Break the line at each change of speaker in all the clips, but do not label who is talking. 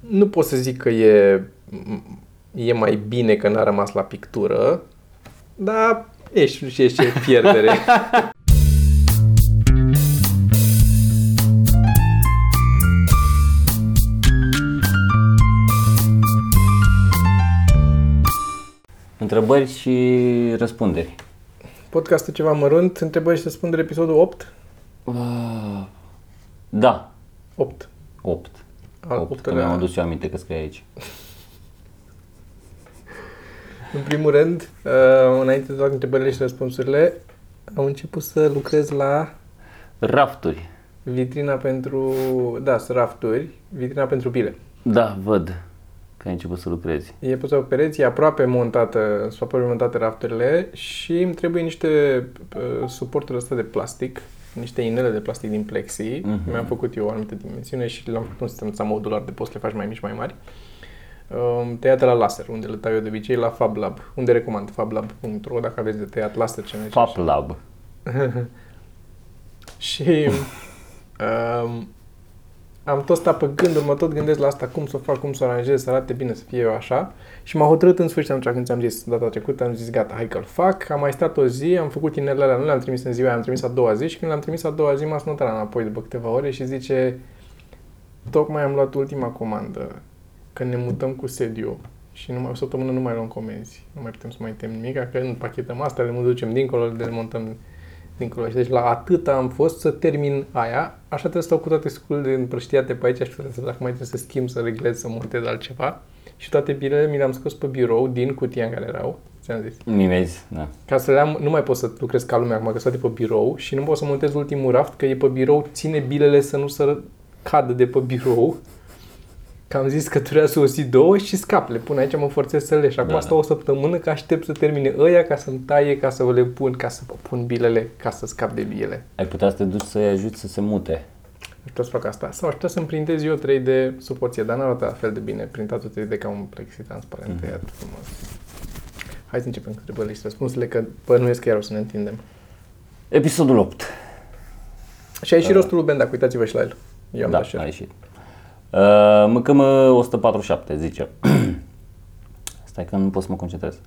nu pot să zic că e, e mai bine că n-a rămas la pictură, dar ești, și ești pierdere.
Întrebări și răspunderi.
Podcastul ceva mărunt, întrebări și răspundere, episodul 8?
Uh, da,
8.
8.
Al
8, că
optulea-
mi-am adus eu aminte că scrie aici.
În primul rând, uh, înainte de toate întrebările și răspunsurile, am început să lucrez la
Rafturi.
vitrina pentru, da, sunt rafturi, vitrina pentru bile.
Da, văd că ai început să lucrezi.
E pusă pe pereți, e aproape montată, sunt aproape montate rafturile și îmi trebuie niște uh, suporturi astea de plastic, niște inele de plastic din plexi.
Mhm.
Mi-am făcut eu o anumită dimensiune și le-am făcut un sistem ăsta modular de poți să le faci mai mici, mai mari. Um, tăiate la laser, unde le tai eu de obicei, la FabLab, unde recomand fablab.ro dacă aveți de tăiat laser ce ne
Fap Lab.
Și um, am tot stat pe gânduri, mă tot gândesc la asta, cum să o fac, cum să o aranjez, să arate bine, să fie eu așa. Și m-am hotărât în sfârșit atunci când ți-am zis data trecută, am zis gata, hai că-l fac. Am mai stat o zi, am făcut inelele alea, nu le-am trimis în ziua aia, am trimis a doua zi și când le-am trimis a doua zi m-a sunat ăla înapoi după câteva ore și zice tocmai am luat ultima comandă, că ne mutăm cu sediu și numai o săptămână nu mai luăm comenzi. Nu mai putem să mai tem nimic, că împachetăm asta, le ducem dincolo, le demontăm dincolo. Și deci la atât am fost să termin aia, așa trebuie să stau cu toate sculele împrăștiate pe aici și să vedem dacă mai trebuie să schimb, să reglez, să montez altceva. Și toate bilele mi le-am scos pe birou din cutia în care erau, ți-am zis.
Mimezi, da.
Ca să le am, nu mai pot să lucrez ca lumea acum, că sunt toate pe birou și nu pot să montez ultimul raft, că e pe birou, ține bilele să nu să cadă de pe birou. Că am zis că durează o zi, două și scap, le pun aici, mă forțez să le și acum
Da,
stau o săptămână că aștept să termine ăia ca să-mi taie, ca să le pun, ca să pun bilele, ca să scap de bile.
Ai putea să te duci să-i ajuți să se mute.
Aș putea să fac asta. Sau aș putea să-mi printez eu 3D suporție, dar n-arată la fel de bine. Printatul 3D ca un plexi transparent,
Mhm.
mm-hmm. tăiat frumos. Hai să începem cu întrebările și răspunsurile, că bănuiesc că iar o să ne întindem.
Episodul 8.
Și ai și rostul lui Ben, dacă uitați-vă și la el. Eu am
da,
dat și
a
el.
ieșit. Uh, mâncăm uh, 147, zice. Stai că nu pot să mă concentrez. Uh,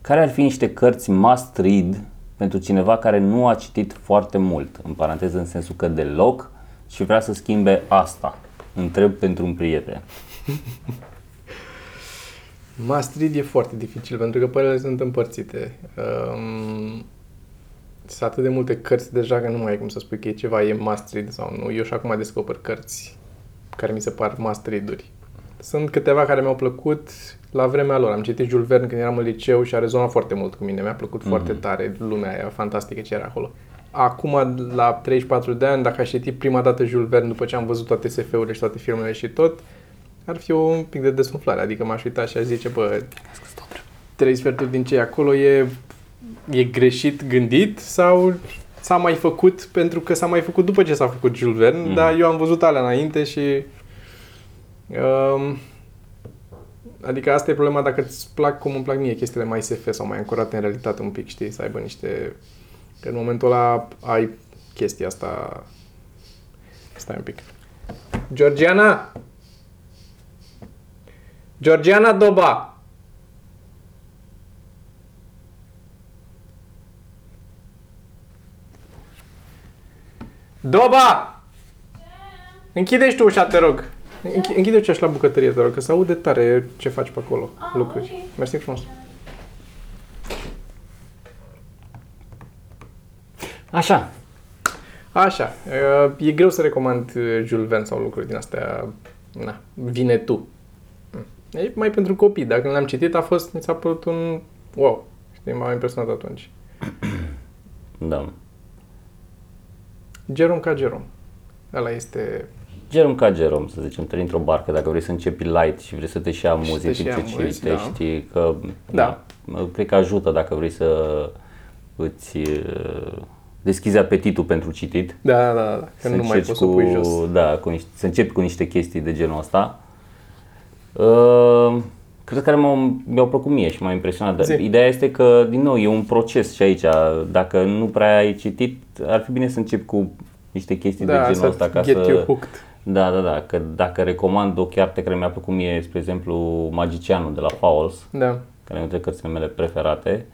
care ar fi niște cărți must read pentru cineva care nu a citit foarte mult, în paranteză în sensul că deloc, și vrea să schimbe asta? Întreb pentru un prieten.
Mastrid e foarte dificil, pentru că părerile sunt împărțite. Um, sunt atât de multe cărți deja că nu mai ai cum să spui că e ceva, e must read sau nu. Eu și acum descoper cărți care mi se par must read-uri. Sunt câteva care mi-au plăcut la vremea lor. Am citit Jules Verne când eram în liceu și a rezonat foarte mult cu mine. Mi-a plăcut mm-hmm. foarte tare lumea aia fantastică ce era acolo. Acum, la 34 de ani, dacă aș citi prima dată Jules Verne după ce am văzut toate SF-urile și toate filmele și tot, ar fi un pic de desumflare. Adică m-aș uita și aș zice, bă, trei sferturi din ce e acolo e, e greșit gândit sau s-a mai făcut pentru că s-a mai făcut după ce s-a făcut Jules Verne,
Mhm.
mm. dar eu am văzut alea înainte și um, adică asta e problema dacă îți plac cum îmi plac mie chestiile mai SF sau mai ancorate în realitate un pic, știi, să aibă niște că în momentul ăla ai chestia asta stai un pic Georgiana Georgiana Doba Doba! Închide și tu ușa, te rog. Închi- Închide ușa și la bucătărie, te rog, că se aude tare ce faci pe acolo, lucruri. Mersi frumos.
Așa,
Așa, uh, e greu să recomand uh, Jules Verne sau lucruri din astea, na, vine tu. Mm. E mai pentru copii, dacă l-am citit a fost, mi s-a părut un wow, știi, m-a impresionat atunci.
da.
Jerome ca Jerome. Ăla este...
Jerome ca Jerome, să zicem, trăi într-o barcă, dacă vrei să începi light și vrei să te și amuzi,
te și
timp ce
amuzi, da.
citești, că
Da.
da, cred că ajută dacă vrei să îți uh, deschizi apetitul pentru citit.
Da, da, da, da, că
să
nu mai
începi
poți să pui jos.
Da, cu niște, să începi cu niște chestii de genul ăsta. Uh, cred că m-au, mi-au plăcut mie și m-a impresionat. Dar
Zi.
ideea este că, din nou, e un proces și aici. Dacă nu prea ai citit, ar fi bine să începi cu niște chestii de
Da,
genul
să
ăsta ca
get
să...
you hooked.
Da, da, da, că dacă recomand o carte care mi-a plăcut mie, spre exemplu, Magicianul de la Fowles,
Da.
care e una dintre cărțile mele preferate,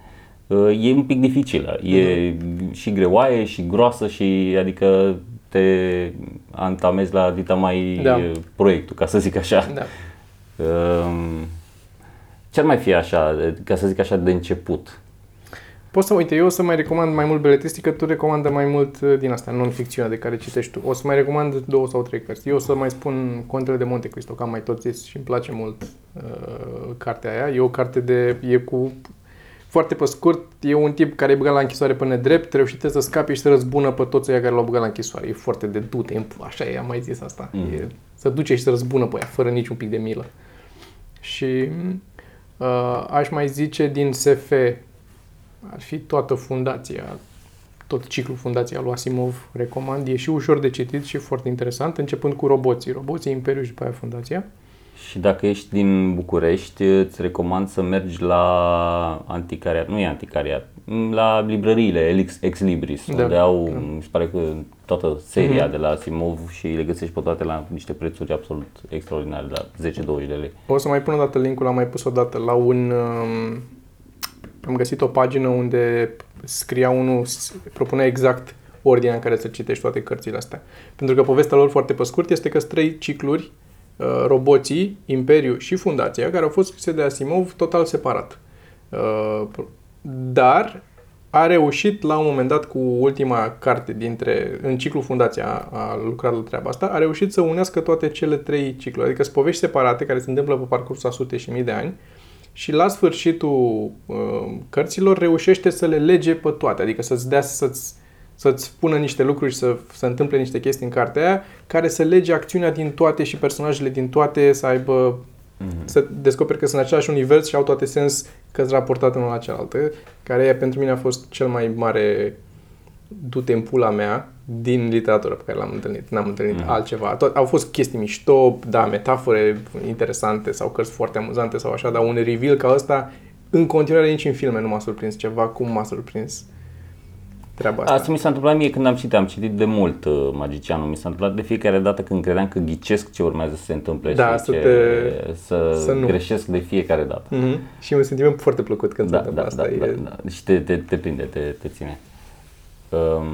uh, e un pic dificilă. E și greoaie și groasă și adică te antamezi la dita mai
Da.
uh, proiectul, ca să zic așa.
Da.
Um, ce ar mai fi așa, ca să zic așa, de început?
Poți să, uite, eu o să mai recomand mai mult beletristică, tu recomandă mai mult uh, din asta, non-ficțiunea de care citești tu. O să mai recomand două sau trei cărți. Eu o să mai spun Contele de Monte Cristo, că am mai tot zis și îmi place mult uh, cartea aia. E o carte de, e cu, foarte pe scurt, e un tip care e băgat la închisoare pe nedrept, reușește să scape și să răzbună pe toți ăia care l-au băgat la închisoare. E foarte de du-te, așa e, am mai zis asta.
Mm.
E, să duce și să răzbună pe ea, fără niciun pic de milă. Și uh, aș mai zice din SF, ar fi toată fundația, tot ciclul fundației lui Asimov, recomand. E și ușor de citit și foarte interesant, începând cu roboții. Roboții, Imperiul și după aia fundația.
Și dacă ești din București, îți recomand să mergi la anticariat, nu e anticariat, la librăriile Ex, Ex Libris,
Da.
unde au, mi se pare că toată seria de la Asimov și le găsești pe toate la niște prețuri absolut extraordinare, la 10-20 de lei.
O să mai pun o dată linkul, am mai pus o dată la un... Um, am găsit o pagină unde scria unul, s- propunea exact ordinea în care să citești toate cărțile astea. Pentru că povestea lor foarte pe scurt este că sunt trei cicluri, uh, roboții, Imperiu și Fundația, care au fost scrise de Asimov total separat. Uh, dar a reușit la un moment dat cu ultima carte dintre, în ciclul Fundația a, a lucrat la treaba asta, a reușit să unească toate cele trei cicluri, adică sunt povești separate care se întâmplă pe parcursul a sute și mii de ani și la sfârșitul uh, cărților reușește să le lege pe toate, adică să-ți dea, să-ți, să-ți spună niște lucruri și să se întâmple niște chestii în cartea aia care să lege acțiunea din toate și personajele din toate să aibă să descoperi că sunt în același univers și au toate sens că sunt raportate unul la cealaltă, care pentru mine a fost cel mai mare du-te în pula mea din literatură pe care l-am întâlnit. N-am întâlnit mm. altceva. Tot, au fost chestii mișto, da, metafore interesante sau cărți foarte amuzante sau așa, dar un reveal ca ăsta în continuare nici în filme nu m-a surprins ceva cum m-a surprins treaba asta.
Asta mi s-a întâmplat mie când am citit, am citit de mult uh, Magicianul, mi s-a întâmplat de fiecare dată când credeam că ghicesc ce urmează să se întâmple
Da,
și
să
ce,
te-
să,
să nu.
greșesc de fiecare dată.
Mm-hmm. Și e un sentiment foarte plăcut când se
Da,
întâmplă
da,
asta.
da,
e...
da, da. Și te, te, te prinde, te, te ține. Um,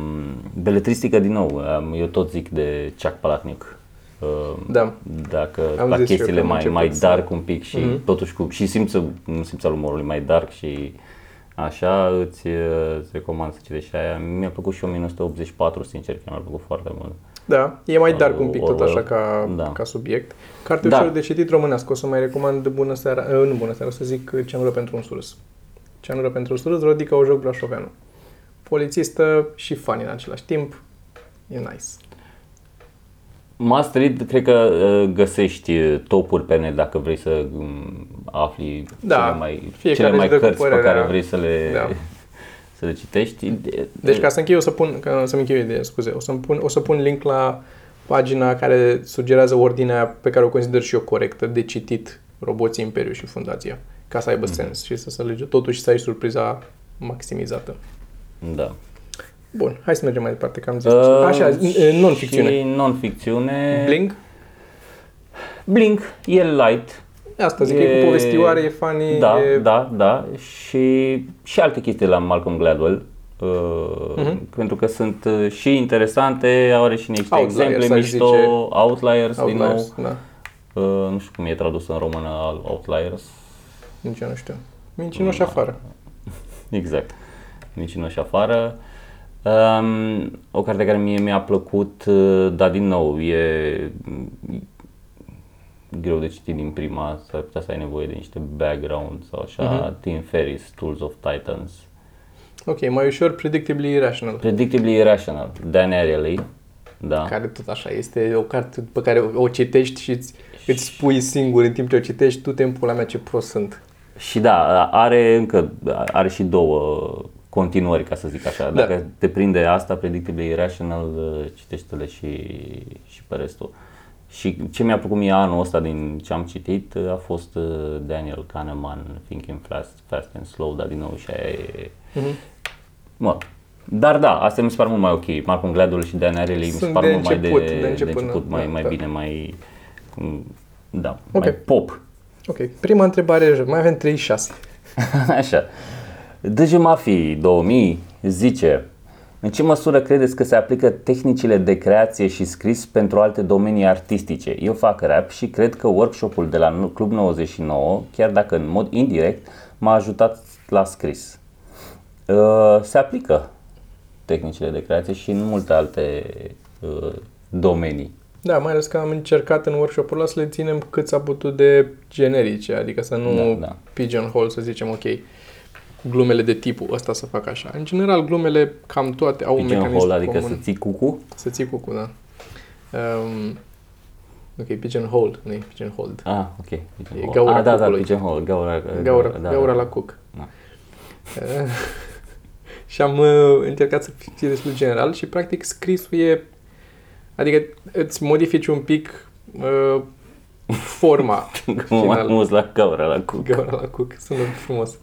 beletristică din nou, um, eu tot zic de Chuck Palahniuk. Um,
Da.
Dacă
Am
la
zis și eu
chestiile
că am
mai,
început
mai
să-
dark un pic și
Mhm.
totuși cu, și simță, nu simța al umorului mai dark și așa îți, uh, îți recomand să citești și aia. Mi-a plăcut și 1984, sincer, că mi-a plăcut foarte mult.
Da, e mai dark un pic tot
Orwell.
așa ca,
Da.
ca subiect. Carte
Da.
ușor de citit românească, o să mai recomand Bună seara, uh, nu Bună seara, o să zic Ceanură pentru un surâs. Ceanură pentru un surâs, Rodica Ojoc Brașoveanu. Polițistă și funny în același timp. E nice.
Must read, cred că uh, găsești uh, topuri pe net dacă vrei să um, afli
Da,
cele mai,
fiecare
cele mai
își dă cu
cărți pe
părerea.
care vrei să le,
Da.
să le citești. De-
Deci ca să închei, o să pun, ca să-mi închei o idee, scuze, o să, pun, o să pun link la pagina care sugerează ordinea pe care o consider și eu corectă de citit Roboții Imperiu și Fundația, ca să aibă
Mhm.
sens și să se lege totuși să ai surpriza maximizată.
Da.
Bun, hai să mergem mai departe, că am zis.
Uh,
Așa, n- non-ficțiune.
Și non-ficțiune.
Bling?
Blink, e light.
Asta zic, e,
E-
cu povestioare, e funny,
Da,
e...
da, da. Și, și alte chestii la Malcolm Gladwell. Uh,
Mhm.
Pentru că sunt uh, și interesante, are și niște
Outliers,
exemple
aș
mișto,
zice.
Outliers, din nou.
Outliers, da.
Uh, nu știu cum e tradus în română al Outliers.
Nici eu nu știu. Mincinoși afară.
Exact. Mincinoși afară. Um, o carte care mie mi-a plăcut, uh, dar din nou e mm, greu de citit din prima, s-ar putea să ai nevoie de niște background sau așa.
Mhm.
Tim Ferriss, Tools of Titans.
Ok, mai ușor, Predictably Irrational.
Predictably Irrational, Dan Ariely. Da.
Care tot așa este o carte pe care o citești și îți, îți spui singur în timp ce o citești, tu timpul la mea ce prost sunt.
Și da, are încă, are și două continuări, ca să zic așa.
Da.
Dacă te prinde asta, Predictably Irrational, uh, citește-le și, și pe restul. Și ce mi-a plăcut mie anul ăsta din ce am citit uh, a fost uh, Daniel Kahneman, Thinking Fast, Fast and Slow, dar din nou și aia e...
Mhm.
Mă, Dar da, asta mi se pare mult mai ok. Malcolm Gladwell și Dan Ariely mi se
Sunt
pare
de
mult mai
început,
de,
de
de
început,
început,
da,
mai,
da,
mai
da.
bine, mai, cum- da,
Ok.
mai pop.
Ok, prima întrebare, mai avem 36.
Așa. DG Mafi 2000 zice în ce măsură credeți că se aplică tehnicile de creație și scris pentru alte domenii artistice? Eu fac rap și cred că workshopul de la Club 99, chiar dacă în mod indirect, m-a ajutat la scris. Uh, Se aplică tehnicile de creație și în multe alte uh, domenii.
Da, mai ales că am încercat în workshop-ul ăla să le ținem cât s-a putut de generice, adică să nu
Da, da.
pigeonhole, să zicem, ok, glumele de tipul ăsta să fac așa. În general, glumele cam toate au un mecanism
Pigeonhole, adică
comun.
să ții cucu?
Să ții cucu, da. Um, ok, pigeonhole, nu e pigeonhold.
Ah, ok. Pigeonhole.
gaura
ah, da, da,
cucului.
pigeonhole, gaura,
Gaura,
da,
gaura
da.
la cuc.
Da.
Uh, și am uh, încercat să fie destul de general și practic scrisul e, adică îți modifici un pic uh, forma
Cum am
finală.
mus la gaura la cuc.
Gaura la cuc, sună frumos.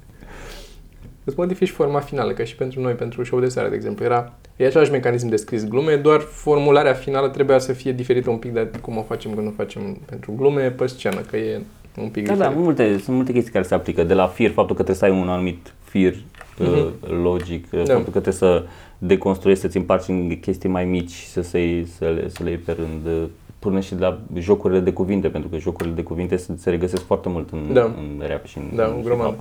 Îți modifici forma finală, ca și pentru noi, pentru show de seară, de exemplu. Era, e același mecanism de scris glume, doar formularea finală trebuia să fie diferită un pic de cum o facem când o facem pentru glume pe scenă, că e un pic
Da, da,
diferit.
multe, sunt multe chestii care se aplică. De la fir, faptul că trebuie să ai un anumit fir uh, logic, uh,
Mhm. Da.
faptul că trebuie să deconstruiești, să-ți împarți în chestii mai mici, să, să, iei, să, le, să le iei pe rând. uh, Până și la jocurile de cuvinte, pentru că jocurile de cuvinte se, se regăsesc foarte mult în,
Da.
în rap și în,
Da,
în
un grămadă.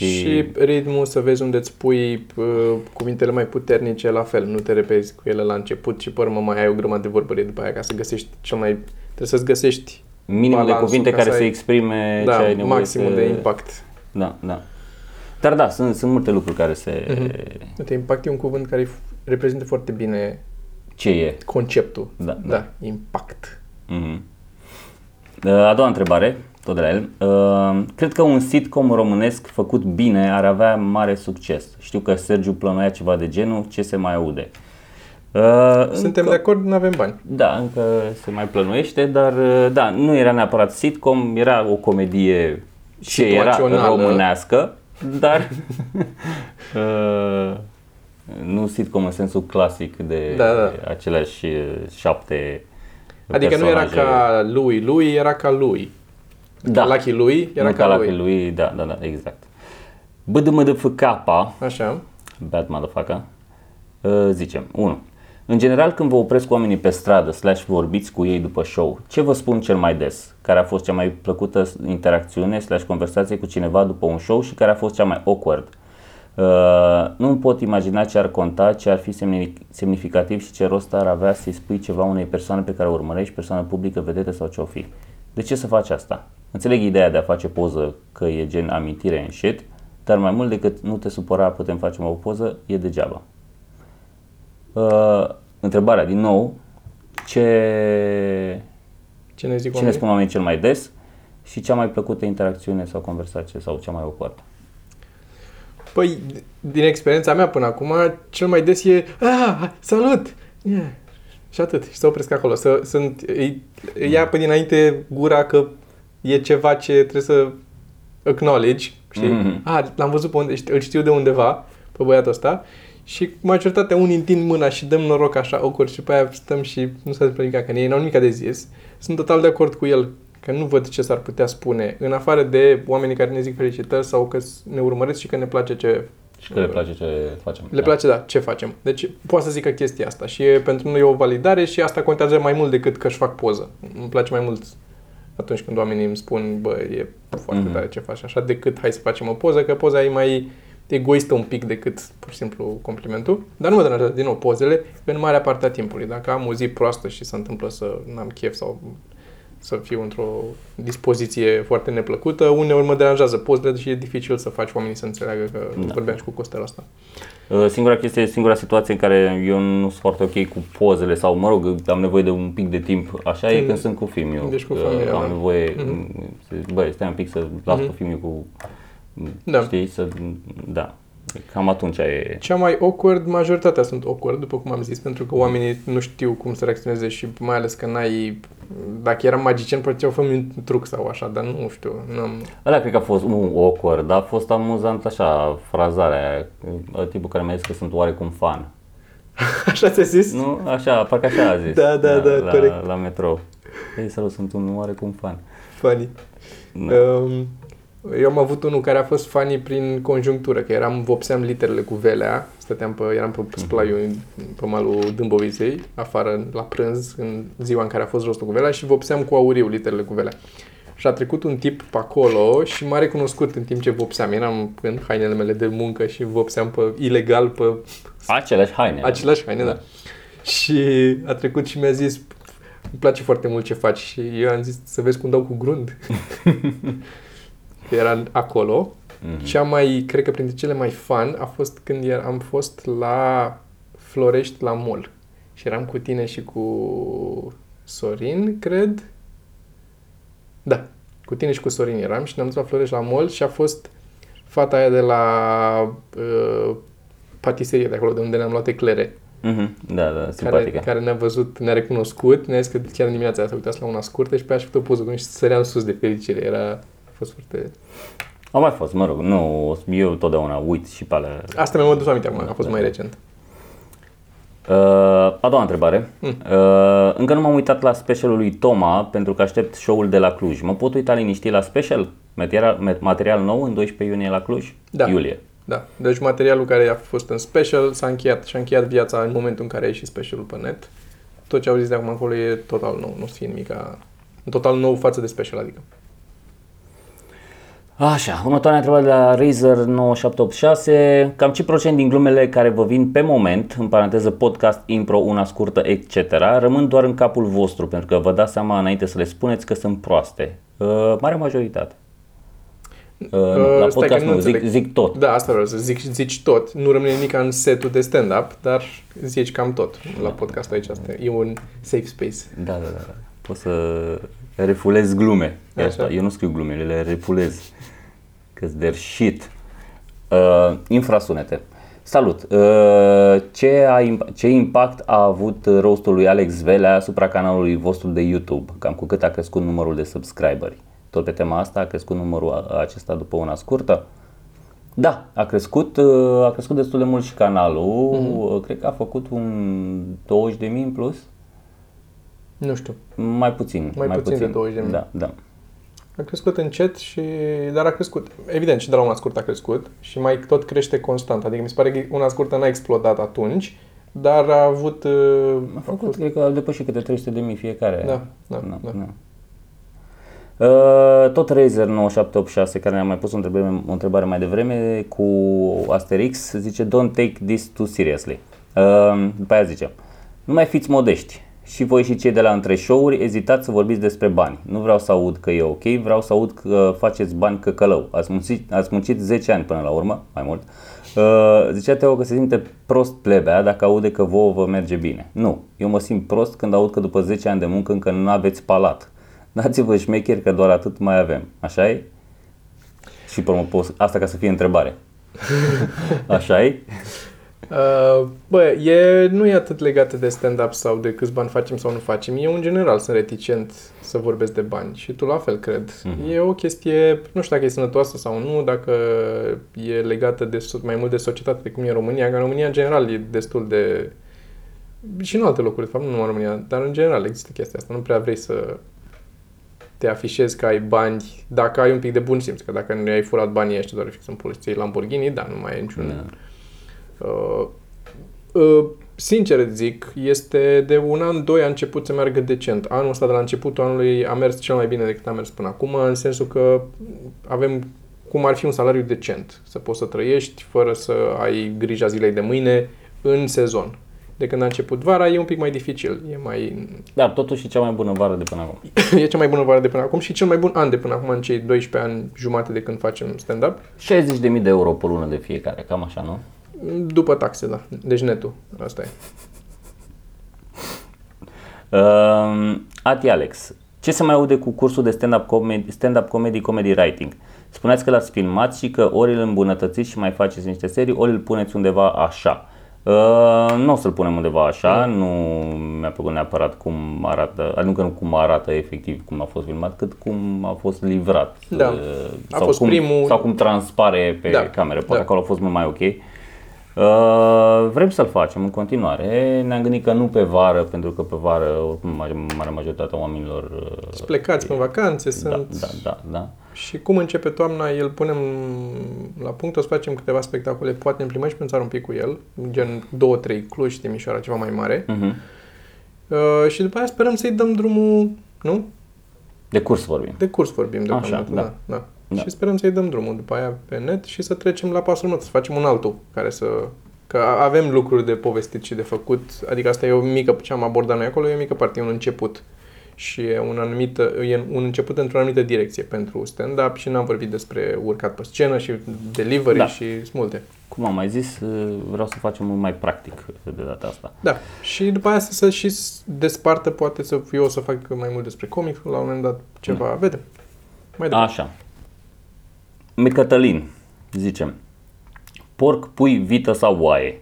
Hip-hop.
Și... și ritmul, să vezi unde îți pui uh, cuvintele mai puternice, la fel, nu te repezi cu ele la început și pe urmă mai ai o grămadă de vorbărie după aia ca să găsești cel mai... Trebuie să-ți găsești
minim de
balansul
cuvinte
ca
care
să
să
ai-
exprime
da,
ce ai nevoie
maximul
să...
de impact.
Da, da. Dar da, sunt, sunt multe lucruri care se...
Mhm. Uite, impact e un cuvânt care f- reprezintă foarte bine
Ce e?
conceptul.
Da, da.
da impact.
Mhm. Uh, A doua întrebare, tot de la el. Uh, Cred că un sitcom românesc făcut bine ar avea mare succes. Știu că Sergiu plănuia ceva de genul, ce se mai aude? Uh,
Suntem
încă-
de acord, nu avem bani.
Da, încă se mai plănuiește, dar uh, da, nu era neapărat sitcom, era o comedie ce era
Situațională.
românească, dar uh, nu sitcom în sensul clasic de
Da, da.
aceleași uh, șapte
Adică nu era
personaje.
ca lui, lui era ca lui.
Da.
Lucky lui era
nu
ca,
ca
lui.
Lucky lui, da, da, da, exact. BDMDFK,
Așa.
bad motherfucker, uh, zicem, 1. În general, când vă opresc oamenii pe stradă, slash vorbiți cu ei după show, ce vă spun cel mai des? Care a fost cea mai plăcută interacțiune, slash conversație cu cineva după un show și care a fost cea mai awkward? Uh, nu pot imagina ce ar conta, ce ar fi semni- semnificativ și ce rost ar avea să-i spui ceva unei persoane pe care o urmărești, persoană publică, vedetă sau ce o fi. De ce să faci asta? Înțeleg ideea de a face poză că e gen amintire în shit, dar mai mult decât nu te supăra, putem face o poză, e degeaba. Uh, întrebarea din nou, ce,
Ce ne zic
ce ne
oamenii?
spun oamenii cel mai des și cea mai plăcută interacțiune sau conversație sau cea mai awkward?
Păi, din experiența mea până acum, cel mai des e ah, salut! Yeah. Și atât. Și să opresc acolo. Să, sunt, îi, îi ia pe dinainte gura că e ceva ce trebuie să acknowledge. Știi?
Mhm.
Ah, l-am văzut pe unde, îl știu de undeva, pe băiatul ăsta. Și majoritatea unii întind mâna și dăm noroc așa awkward și pe aia stăm și nu s-a întâmplat nimic, că ei n-au nimic de zis. Sunt total de acord cu el că nu văd ce s-ar putea spune, în afară de oamenii care ne zic felicitări sau că ne urmăresc și că ne place ce
Și că le place ce facem.
le place, da, ce facem. Deci poate să zică chestia asta și e, pentru noi e o validare și asta contează mai mult decât că își fac poză. Îmi place mai mult atunci când oamenii îmi spun, bă, e foarte
Mhm.
tare ce faci așa, decât hai să facem o poză, că poza e mai egoistă un pic decât pur și simplu complimentul. Dar nu mă deranjează, din nou, pozele în marea parte a timpului. Dacă am o zi proastă și se întâmplă să n-am chef sau să fiu într-o dispoziție foarte neplăcută, uneori mă deranjează pozele și e dificil să faci oamenii să înțeleagă că
Da.
vorbeam și cu Costel asta.
Uh, Singura chestie, singura situație în care eu nu sunt foarte ok cu pozele sau, mă rog, am nevoie de un pic de timp, așa e
Când-
când sunt cu filmul.
deci cu
Uh,
familia,
Am
da.
nevoie,
Mhm.
să- băi, stai un pic să las
Mhm.
pe filmul cu,
Da.
știi, să, da. Cam atunci e...
Cea mai awkward, majoritatea sunt awkward, după cum am zis, pentru că oamenii nu știu cum să reacționeze și mai ales că n-ai... Dacă eram magician, poate au făcut un truc sau așa, dar nu știu, n-am...
Ăla cred că a fost un awkward, dar a fost amuzant așa, frazarea aia, tipul care mi-a zis că sunt oarecum fan.
Așa ți-a zis?
Nu? Așa, parcă așa a zis.
Da, da, da,
la,
corect.
La metrou. Ei, salut, sunt un oarecum fan.
Funny.
Da.
Um, eu am avut unul care a fost funny prin conjunctură, că eram, vopseam literele cu velea, stăteam pe, eram pe splaiul pe malul Dâmboviței, afară la prânz, în ziua în care a fost rostul cu velea și vopseam cu auriu literele cu velea. Și a trecut un tip pe acolo și m-a recunoscut în timp ce vopseam. Eram în hainele mele de muncă și vopseam pe ilegal pe
Aceleași haine.
aceleași haine, da. Și a trecut și mi-a zis îmi place foarte mult ce faci și eu am zis să vezi cum dau cu grund. Era acolo.
Mhm.
Cea mai, cred că printre cele mai fun a fost când er- am fost la Florești la mall. Și eram cu tine și cu Sorin, cred. Da, cu tine și cu Sorin eram și ne-am dus la Florești la mall și a fost fata aia de la uh, patiserie de acolo, de unde ne-am luat eclere.
Mhm, Da, da,
Care,
simpatică.
care ne-a văzut, ne-a recunoscut, ne-a zis că chiar în dimineața asta uitați la una scurtă și pe aia și făcut o poză cu noi și săream sus de fericire. Era, a fost foarte...
Au mai fost, mă rog, nu, eu totdeauna uit și pe alea.
Asta mi-am adus aminte acum, a fost mai recent.
Uh, a doua întrebare.
Hmm.
Uh, încă nu m-am uitat la specialul lui Toma pentru că aștept show-ul de la Cluj. Mă pot uita liniștit la special? Material, ma- material nou în 12 iunie la Cluj?
Da.
Iulie.
Da, deci materialul care a fost în special s-a încheiat și a încheiat viața în momentul în care a ieșit specialul pe net. Tot ce au zis de acum încolo e total nou, nu o să fie nimica... Total nou față de special, adică.
Așa, următoarea întrebare de la Razer 9786. Cam ce procent din glumele care vă vin pe moment, în paranteză podcast, impro, una scurtă, etc., rămân doar în capul vostru, pentru că vă dați seama înainte să le spuneți că sunt proaste? Uh, mare majoritate. Uh, nu, la
stai
podcast
că nu
nu, zic,
înțeleg.
zic tot.
Da, asta vreau să zic, zici tot. Nu rămâne nimic în setul de stand-up, dar zici cam tot la podcastul aici. Asta e un safe space.
Da, da, da. da. Poți să refulez glume. E
Așa.
Asta. Eu nu scriu glume, le refulez. că their shit. Uh, infrasunete. Salut! Uh, ce, a, imp- ce impact a avut rostul lui Alex Velea asupra canalului vostru de YouTube? Cam cu cât a crescut numărul de subscriberi? Tot pe tema asta a crescut numărul a- acesta după una scurtă? Da, a crescut, uh, a crescut destul de mult și canalul. Uh, Cred că a făcut un 20.000 în plus.
Nu știu.
Mai puțin.
Mai puțin de 20.000.
Da, da.
A crescut încet, și, dar a crescut. Evident, și de la una scurtă a crescut și mai tot crește constant. Adică mi se pare că una scurtă n-a explodat atunci, dar a avut... uh,
A făcut, cred că a depășit câte 300 de mii fiecare.
Da, da,
Da,
da.
da. Uh, tot Razer 9786 care ne-a mai pus o întrebare, o întrebare mai devreme cu Asterix zice Don't take this too seriously. Uh, după aia zice Nu mai fiți modești și voi și cei de la între show-uri ezitați să vorbiți despre bani. Nu vreau să aud că e ok, vreau să aud că faceți bani căcălău. Ați muncit, ați muncit 10 ani până la urmă, mai mult. Uh, zicea Teo că se simte prost plebea dacă aude că vouă vă merge bine. Nu, eu mă simt prost când aud că după 10 ani de muncă încă nu aveți palat. Dați-vă șmecheri că doar atât mai avem. Așa e? Și pe urmă, pos- asta ca să fie întrebare. Așa e?
Uh, bă, e, nu e atât legat de stand-up sau de câți bani facem sau nu facem. Eu, în general, sunt reticent să vorbesc de bani și tu la fel, cred. E o chestie, nu știu dacă e sănătoasă sau nu, dacă e legată de, so- mai mult de societate, de cum e în România, că în România, în general, e destul de... Și în alte locuri, de fapt, nu numai în România, dar în general există chestia asta. Nu prea vrei să te afișezi că ai bani, dacă ai un pic de bun simț, că dacă nu ai furat banii ăștia doar fix în poliție Lamborghini, da, nu mai ai niciun...
Da.
Uh, uh, sincer îți zic, este de un an, doi a început să meargă decent. Anul ăsta de la începutul anului a mers cel mai bine decât a mers până acum, în sensul că avem cum ar fi un salariu decent, să poți să trăiești fără să ai grija zilei de mâine în sezon. De când a început vara e un pic mai dificil, e mai
Dar totuși e cea mai bună vară de până acum.
e cea mai bună vară de până acum și cel mai bun an de până acum în cei 12 ani jumate de când facem stand-up.
60.000 de euro pe lună de fiecare, cam așa, nu?
După taxe, da. Deci netul. Asta e.
Uh, Ati Alex, Ce se mai aude cu cursul de stand-up comedy, stand-up comedy, comedy writing? Spuneați că l-ați filmat și că ori îl îmbunătățiți și mai faceți niște serii, ori îl puneți undeva așa. Uh, nu o să-l punem undeva așa, nu mi-a plăcut neapărat cum arată, adică nu cum arată efectiv cum a fost filmat, cât cum a fost livrat.
Da.
Uh,
A
sau
fost
cum,
primul-
Sau cum transpare pe
Da.
cameră, poate
Da.
acolo a fost mult mai ok. Uh, vrem să-l facem în continuare. Ne-am gândit că nu pe vară, pentru că pe vară oricum mare- marea majoritatea oamenilor uh,
Să plecați în vacanțe,
da,
sunt...
da, da, da.
Și cum începe toamna, îl punem la punct, o să facem câteva spectacole, poate ne plimbăm și pe țară un pic cu el, gen două, trei, Cluj, Timișoara, ceva mai mare.
Uh-huh.
Uh, și după aia sperăm să-i dăm drumul, nu?
De curs vorbim.
De curs vorbim deocamdată,
da.
da. da.
Da.
Și sperăm să-i dăm drumul după aia pe net și să trecem la pasul următor, să facem un altul, care să... Că avem lucruri de povestit și de făcut, adică asta e o mică, ce am abordat noi acolo, e o mică parte, e un început. Și e un, anumit, e un început într-o anumită direcție pentru stand-up și n-am vorbit despre urcat pe scenă și delivery
Da.
și sunt multe.
Cum am mai zis, uh, vreau să facem mult mai practic de data asta.
Da. Și după aia să se și despartă, poate să eu o să fac mai mult despre comic, la un moment dat ceva,
Da.
vedem. Mai departe.
Așa. Cătălin zice porc, pui, vită sau oaie.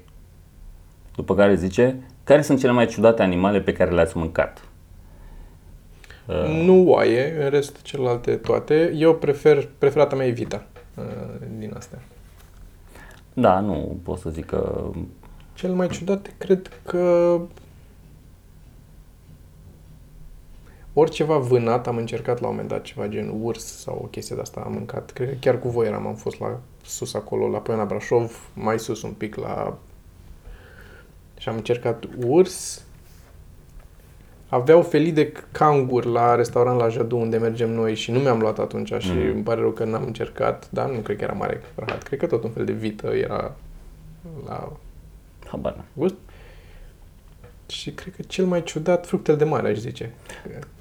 După care zice care sunt cele mai ciudate animale pe care le-ați mâncat? Uh,
Nu oaie, în rest celelalte toate. Eu prefer, preferata mea e vita uh, din astea.
Da, nu pot să zic că
Cel mai ciudate cred că oriceva vânat am încercat la un moment dat ceva gen urs sau o chestie de asta am mâncat. Cred că chiar cu voi eram, am fost la sus acolo, la Poiana Brașov, mai sus un pic la... Și am încercat urs. Aveau felii de cangur la restaurant la Jadu unde mergem noi și nu mi-am luat atunci și
Mm.
îmi pare rău că n-am încercat, dar nu cred că era mare rahat. Cred că tot un fel de vită era la
habar n-am.
gust. Și cred că cel mai ciudat, fructele de mare, aș zice.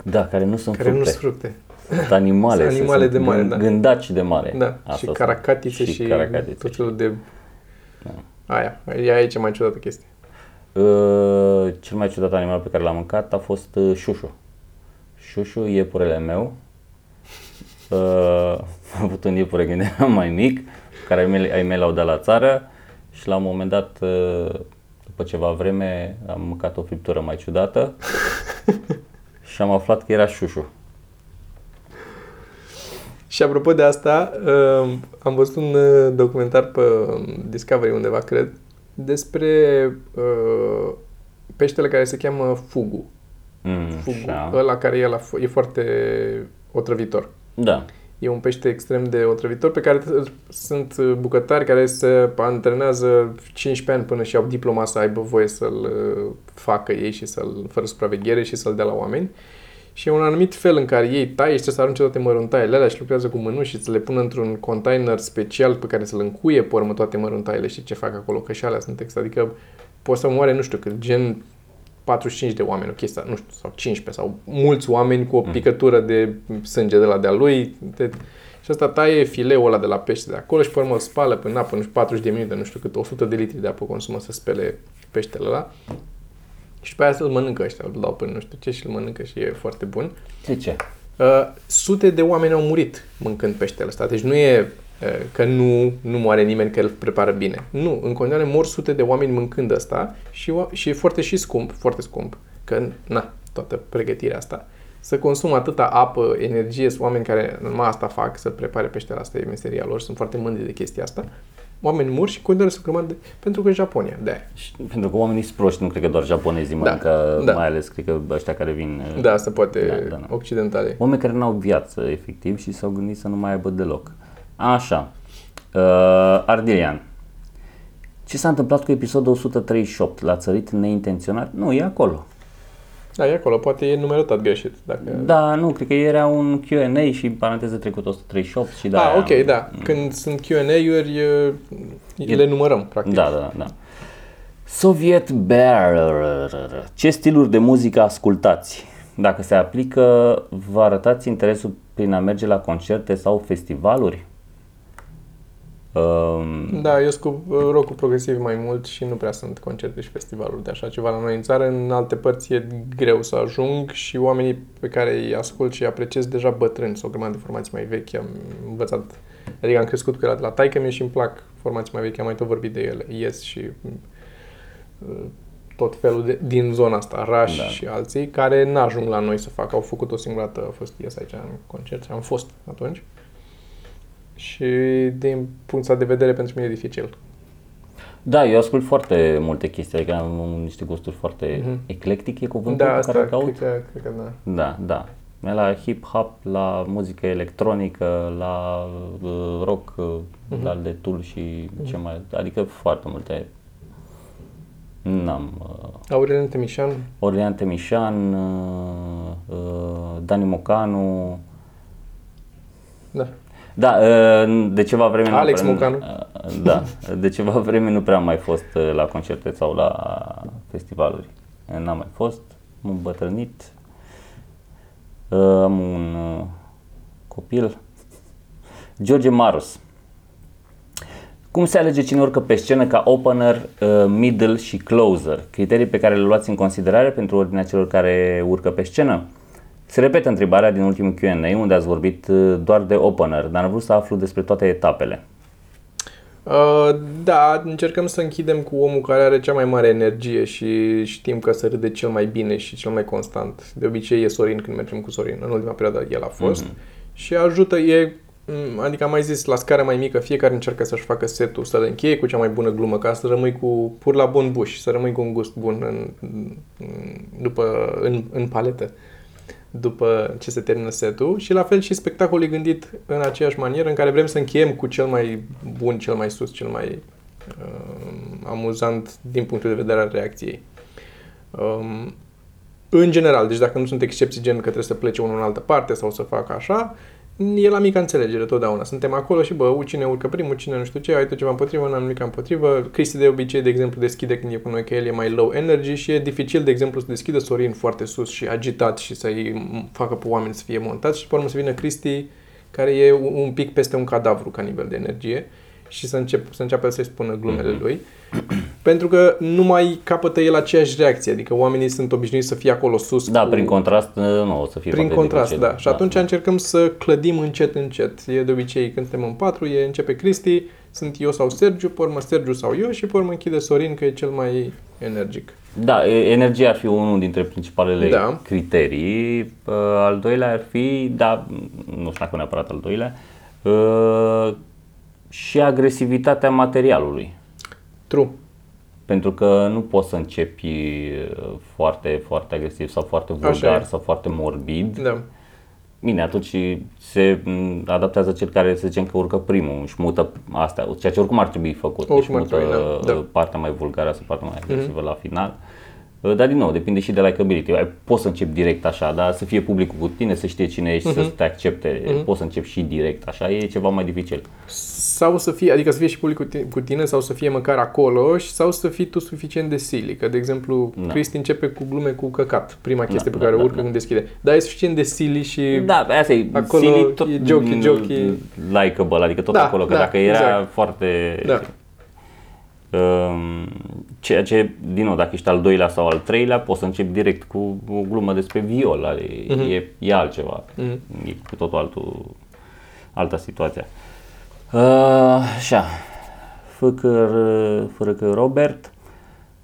Da, care nu sunt
Care nu
fructe.
sunt fructe.
Sunt animale.
Sunt animale
sunt
de mare,
gân-
da.
Gândaci de mare.
Da,
Asta
și
sunt.
caracatițe și,
Și caracatițe.
tot felul de...
Da.
Aia, aia e cea mai ciudată chestie.
Uh, cel mai ciudat animal pe care l-am mâncat a fost uh, șușu. Șușu, iepurele meu. Uh, am avut un iepure când eram mai mic, care ai mei, ai mei l-au dat la țară și la un moment dat, uh, după ceva vreme, am mâncat o friptură mai ciudată și am aflat că era șușu.
Și apropo de asta, uh, am văzut un uh, documentar pe um, Discovery undeva, cred, despre uh, peștele care se cheamă fugu.
Mm,
Fugu,
așa.
ăla care e, la, fo- e foarte otrăvitor.
Da.
E un pește extrem de otrăvitor pe care t- sunt uh, bucătari care se antrenează 15 ani până și au diploma să aibă voie să-l uh, facă ei și să-l, fără supraveghere și să-l dea la oameni. Și e un anumit fel în care ei taie și trebuie să arunce toate măruntaiele alea și lucrează cu mânuși și să le pună într-un container special pe care să-l încuie pe urmă toate măruntaiele și ce fac acolo, că și alea sunt ex. Adică poți să moare, nu știu, cât gen 45 de oameni, o chestie, nu știu, sau 15 sau mulți oameni cu o picătură de sânge de la de-a lui. De, și asta taie fileul ăla de la pește de acolo și pe urmă îl spală până apă, nu știu, 40 de minute, nu știu cât, 100 de litri de apă consumă să spele peștele ăla. Și pe aia să-l mănâncă ăștia, îl dau până nu știu ce și îl mănâncă și e foarte bun.
De ce?
Uh, sute de oameni au murit mâncând peștele ăsta. Deci nu e uh, că nu, nu moare nimeni că îl prepară bine. Nu, în continuare mor sute de oameni mâncând asta și, o- și e foarte și scump, foarte scump, că, na, toată pregătirea asta. Să consumă atâta apă, energie, sunt oameni care numai asta fac, să prepare peștele asta, e meseria lor, sunt foarte mândri de chestia asta. Oameni mor și continuă să grămadă de... Pentru că în Japonia, de aia.
Și pentru că oamenii sunt proști, nu cred că doar japonezii mănâncă,
da.
mai ales cred că ăștia care vin uh,
Da, asta poate
Da, da, da.
occidentale.
Oameni care n-au viață, efectiv, și s-au gândit să nu mai aibă deloc. Așa. Uh, Ardilian. Ce s-a întâmplat cu episodul 138? L-a țărit neintenționat? Nu, e acolo.
Da, e acolo, poate e numerotat greșit. Dacă...
Da, nu, cred că era un Q&A și în paranteză trecut 138 și da.
ah, ok, da. Când sunt Q&A-uri, e... le numărăm, practic.
Da, da, da. Soviet Bear. Ce stiluri de muzică ascultați? Dacă se aplică, vă arătați interesul prin a merge la concerte sau festivaluri? Um,
Da, eu sunt cu rock progresiv mai mult și nu prea sunt concerte și festivaluri de așa ceva la noi în țară. În alte părți e greu să ajung și oamenii pe care îi ascult și îi apreciez deja bătrâni sau o grămadă de formații mai vechi. Am învățat, adică am crescut cu ele de la taică mie și îmi plac formații mai vechi, am mai tot vorbit de ele. Yes și uh, tot felul de, din zona asta, Rush
Da.
și alții, care n-ajung la noi să facă. Au făcut o singură dată, a fost Yes aici în concert și am fost atunci. Și din punctul ăsta de vedere pentru mine e dificil.
Da, eu ascult foarte multe chestii, adică am niște gusturi foarte
Mhm.
eclectic, e cuvântul
Da,
pe
asta
care îl caut?
cred că, cred că da.
Da, da. De La hip-hop, la muzică electronică, la uh, rock, uh,
Mhm.
la de Tool și ce mai... Adică foarte multe. N-am... Uh,
Aurelian Temișan,
Orlean Temișan, uh, uh, Dani Mocanu...
da.
Da, uh, de ceva vreme... nu
Alex
prea-
Mocanu.
uh, Da, de ceva vreme nu prea am mai fost uh, la concerte sau la festivaluri. N-am mai fost, m-am îmbătrânit, Uh, am un uh, copil. George Maros. Cum se alege cine urcă pe scenă ca opener, uh, middle și closer? Criterii pe care le luați în considerare pentru ordinea celor care urcă pe scenă? Se repetă întrebarea din ultimul Q&A unde ați vorbit uh, doar de opener, dar am vrut să aflu despre toate etapele.
Uh, da, încercăm să închidem cu omul care are cea mai mare energie și știm că se râde cel mai bine și cel mai constant. De obicei e Sorin când mergem cu Sorin. În ultima perioadă el a fost. Mm-hmm. Și ajută, e, m, adică am mai zis, la scară mai mică, fiecare încearcă să-și facă setul, să le încheie cu cea mai bună glumă, ca să rămâi cu pur la bun buș, să rămâi cu un gust bun în, în, după, în, în paletă după ce se termină setul și la fel și spectacolul e gândit în aceeași manieră în care vrem să încheiem cu cel mai bun, cel mai sus, cel mai uh, amuzant din punctul de vedere al reacției. Um, în general, deci dacă nu sunt excepții gen că trebuie să plece unul în altă parte sau să facă așa, e la mică înțelegere totdeauna. Suntem acolo și bă, cine urcă primul, cine nu știu ce, ai tu ceva împotrivă, n-am nimic împotrivă. Cristi de obicei, de exemplu, deschide când e cu noi că el e mai low energy și e dificil, de exemplu, să deschidă Sorin foarte sus și agitat și să-i facă pe oameni să fie montați și pe urmă să vină Cristi care e un pic peste un cadavru ca nivel de energie și să, încep, să înceapă să-i spună glumele
Mhm.
lui. Pentru că nu mai capătă el aceeași reacție, adică oamenii sunt obișnuiți să fie acolo sus.
Da,
cu...
prin contrast, uh, nu o să fie
Prin
foarte
contrast,
dificil.
da. Și atunci încercăm să clădim încet, încet. E de obicei când suntem în patru, e începe Cristi, sunt eu sau Sergiu, pe urmă Sergiu sau eu și pe urmă închide Sorin că e cel mai energic.
Da, e- energia ar fi unul dintre principalele
Da.
criterii. Uh, Al doilea ar fi, da, nu știu dacă neapărat al doilea, uh, și agresivitatea materialului.
True.
Pentru că nu poți să începi uh, foarte, foarte agresiv sau foarte
Așa
vulgar
e.
sau foarte morbid.
Da.
Bine, atunci se m, adaptează cel care, să zicem că urcă primul, își mută astea, ceea ce oricum ar trebui făcut,
Oricum
își
ar trebui,
mută
da, da.
partea mai vulgară sau partea mai agresivă la final. Uh, Dar din nou, depinde și de likability. Ai- Poți să începi direct așa, dar să fie publicul cu tine, să știe cine ești, să te accepte. Poți să începi și direct așa, e ceva mai dificil.
Sau să fie, adică să fie și public cu tine, cu tine sau să fie măcar acolo și sau să fii tu suficient de silly. Că, de exemplu,
Da.
Cristi începe cu glume cu căcat, prima chestie pe
da,
care o
da,
urcă
da.
când deschide. Dar e suficient de silly și
Da, asta e
Acolo
silly, tot
e jokey, jokey.
Likeable, adică tot
Da,
acolo, că
da,
dacă era
exact.
foarte...
Da.
Um, ceea ce, din nou, dacă ești al doilea sau al treilea, poți să începi direct cu o glumă despre viol, e,
Mhm.
e, e altceva,
Mhm.
e cu totul altul, alta situație. Uh, așa, făcă, fără că Robert,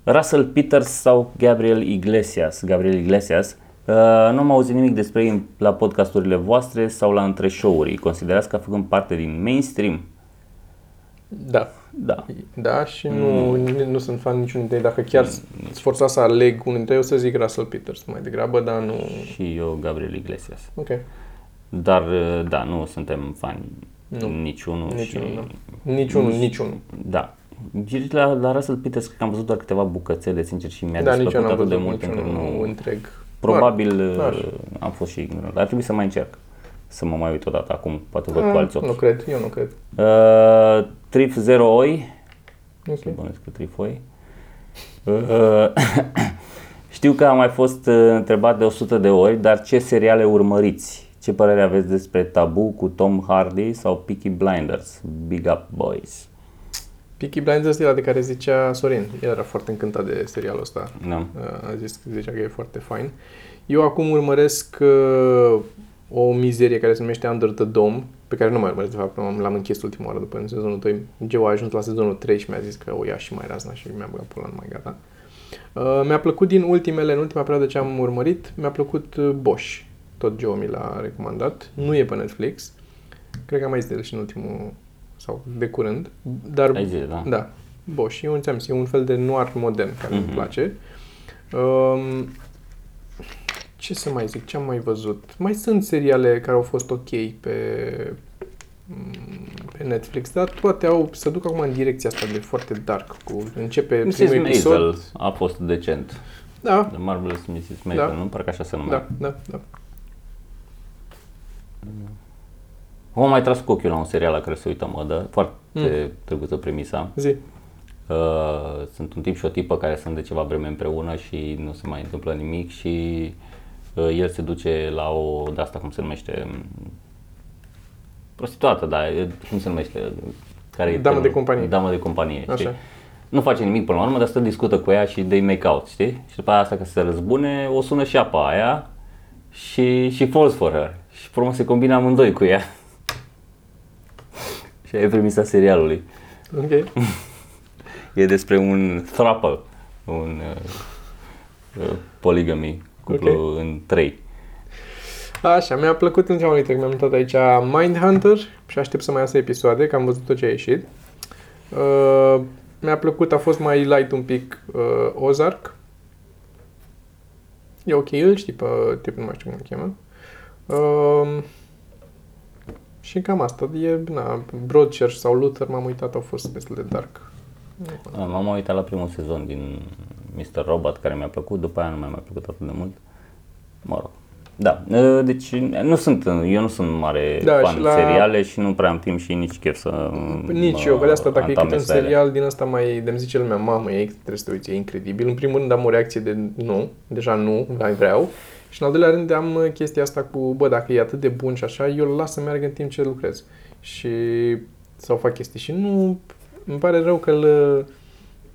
Russell Peters sau Gabriel Iglesias, Gabriel Iglesias, uh, nu am auzit nimic despre ei la podcasturile voastre sau la între show-uri. Îi Considerați ca făcând parte din mainstream?
da.
Da.
Da, și nu, mm. nu sunt fan niciunul dintre ei. Dacă chiar mm. forța să aleg unul dintre ei, o să zic Russell Peters mai degrabă, dar nu...
Și eu Gabriel Iglesias.
Ok.
Dar, uh, da, nu suntem fani
Nu.
niciunul.
Niciunul,
și...
nu. Niciunul, niciunul.
Da. Și La, la Russell Peters cred că am văzut doar câteva bucățele, sincer, și mi-a
Da, nici eu
desplăcut
n-am
atât de
văzut
mult încât
niciunul
nu...
întreg.
Probabil
Doar-
uh,
doar.
am fost și ignorant. Ar trebui să mai încerc. Să mă mai uit odată acum, poate văd
Ah,
cu alți ochi.
Nu cred, eu nu cred.
Uh, Trif 0 oi,
Ok.
să bănesc că Trifoi. Uh, știu că am mai fost uh, întrebat de 100 de ori, dar ce seriale urmăriți? Ce părere aveți despre Tabu cu Tom Hardy sau Peaky Blinders? Big Up Boys.
Peaky Blinders e la de care zicea Sorin. El era foarte încântat de serialul ăsta.
Da.
Uh, A zis, zicea că e foarte fain. Eu acum urmăresc uh, o mizerie care se numește Under the Dome, pe care nu mai urmăresc, de fapt, am- l-am închis ultima oară după în sezonul 2. Geo a ajuns la sezonul 3 și mi-a zis că o ia și mai razna și mi-a băgat pula, nu mai gata. Uh, mi-a plăcut din ultimele, în ultima perioadă ce am urmărit, mi-a plăcut uh, Bosch. Tot Joe mi l-a recomandat. Nu e pe Netflix. Cred că am mai zis de el și în ultimul, sau de curând. Dar
Ai zis, da?
da. Bosch, e un, ți-am zis, e un fel de noir modern care
Mhm.
îmi place. Um, ce să mai zic, ce am mai văzut? Mai sunt seriale care au fost ok pe, mm, pe Netflix, dar toate au, să duc acum în direcția asta de foarte dark. Cu, începe
Mrs.
primul episod.
Maisel a fost decent.
Da,
The Marvelous Mrs. Maisel,
Da.
nu? Parcă așa se numea.
da, da, da.
Am mai tras cu ochiul la un serial la care se uită mădă, foarte
Mm.
drăguță premisa.
Zi.
Uh, sunt un tip și o tipă care sunt de ceva vreme împreună și nu se mai întâmplă nimic și uh, el se duce la o, de asta cum se numește, m, prostituată, da, e- cum se numește? Care e
Damă
termenul?
de companie.
Damă de companie, știi?
Așa.
Nu face nimic până la urmă, dar stă discută cu ea și they make out, știi? Și după aia asta că se răzbune, o sună și apa aia și, și falls for her. Și pe urmă se combină amândoi cu ea. și aia e premisa serialului.
Ok.
E despre un throuple, un uh, uh, polygamy, cuplu în trei.
Așa, mi-a plăcut în ultima uite, că mi-am notat aici Mindhunter și aștept să mai iasă episoade, că am văzut tot ce a ieșit. Uh, mi-a plăcut, a fost mai light un pic uh, Ozark. E ok, îl știi pe tipul, nu mai știu cum îl cheamă. Uh, și cam asta. E, na, Broadchurch sau Luther, m-am uitat, au fost destul de dark.
Uh, M-am uitat la primul sezon din Mr. Robot, care mi-a plăcut, după aia nu mi-a mai plăcut atât de mult. Mă rog. Da, uh, deci nu sunt, eu nu sunt mare
Da,
fan
și
la...
la-
seriale și nu prea am timp și nici chef să
Nici
mă
eu, că de asta dacă e câte un
antamez la ele.
serial din asta mai de-mi zice lumea, mamă, e, trebuie să te uiți, e incredibil. În primul rând am o reacție de nu, deja nu, mai vreau. Și în al doilea rând am uh, chestia asta cu, bă, dacă e atât de bun și așa, eu îl las să meargă în timp ce lucrez. Și sau fac chestii și nu, îmi pare rău că îl uh,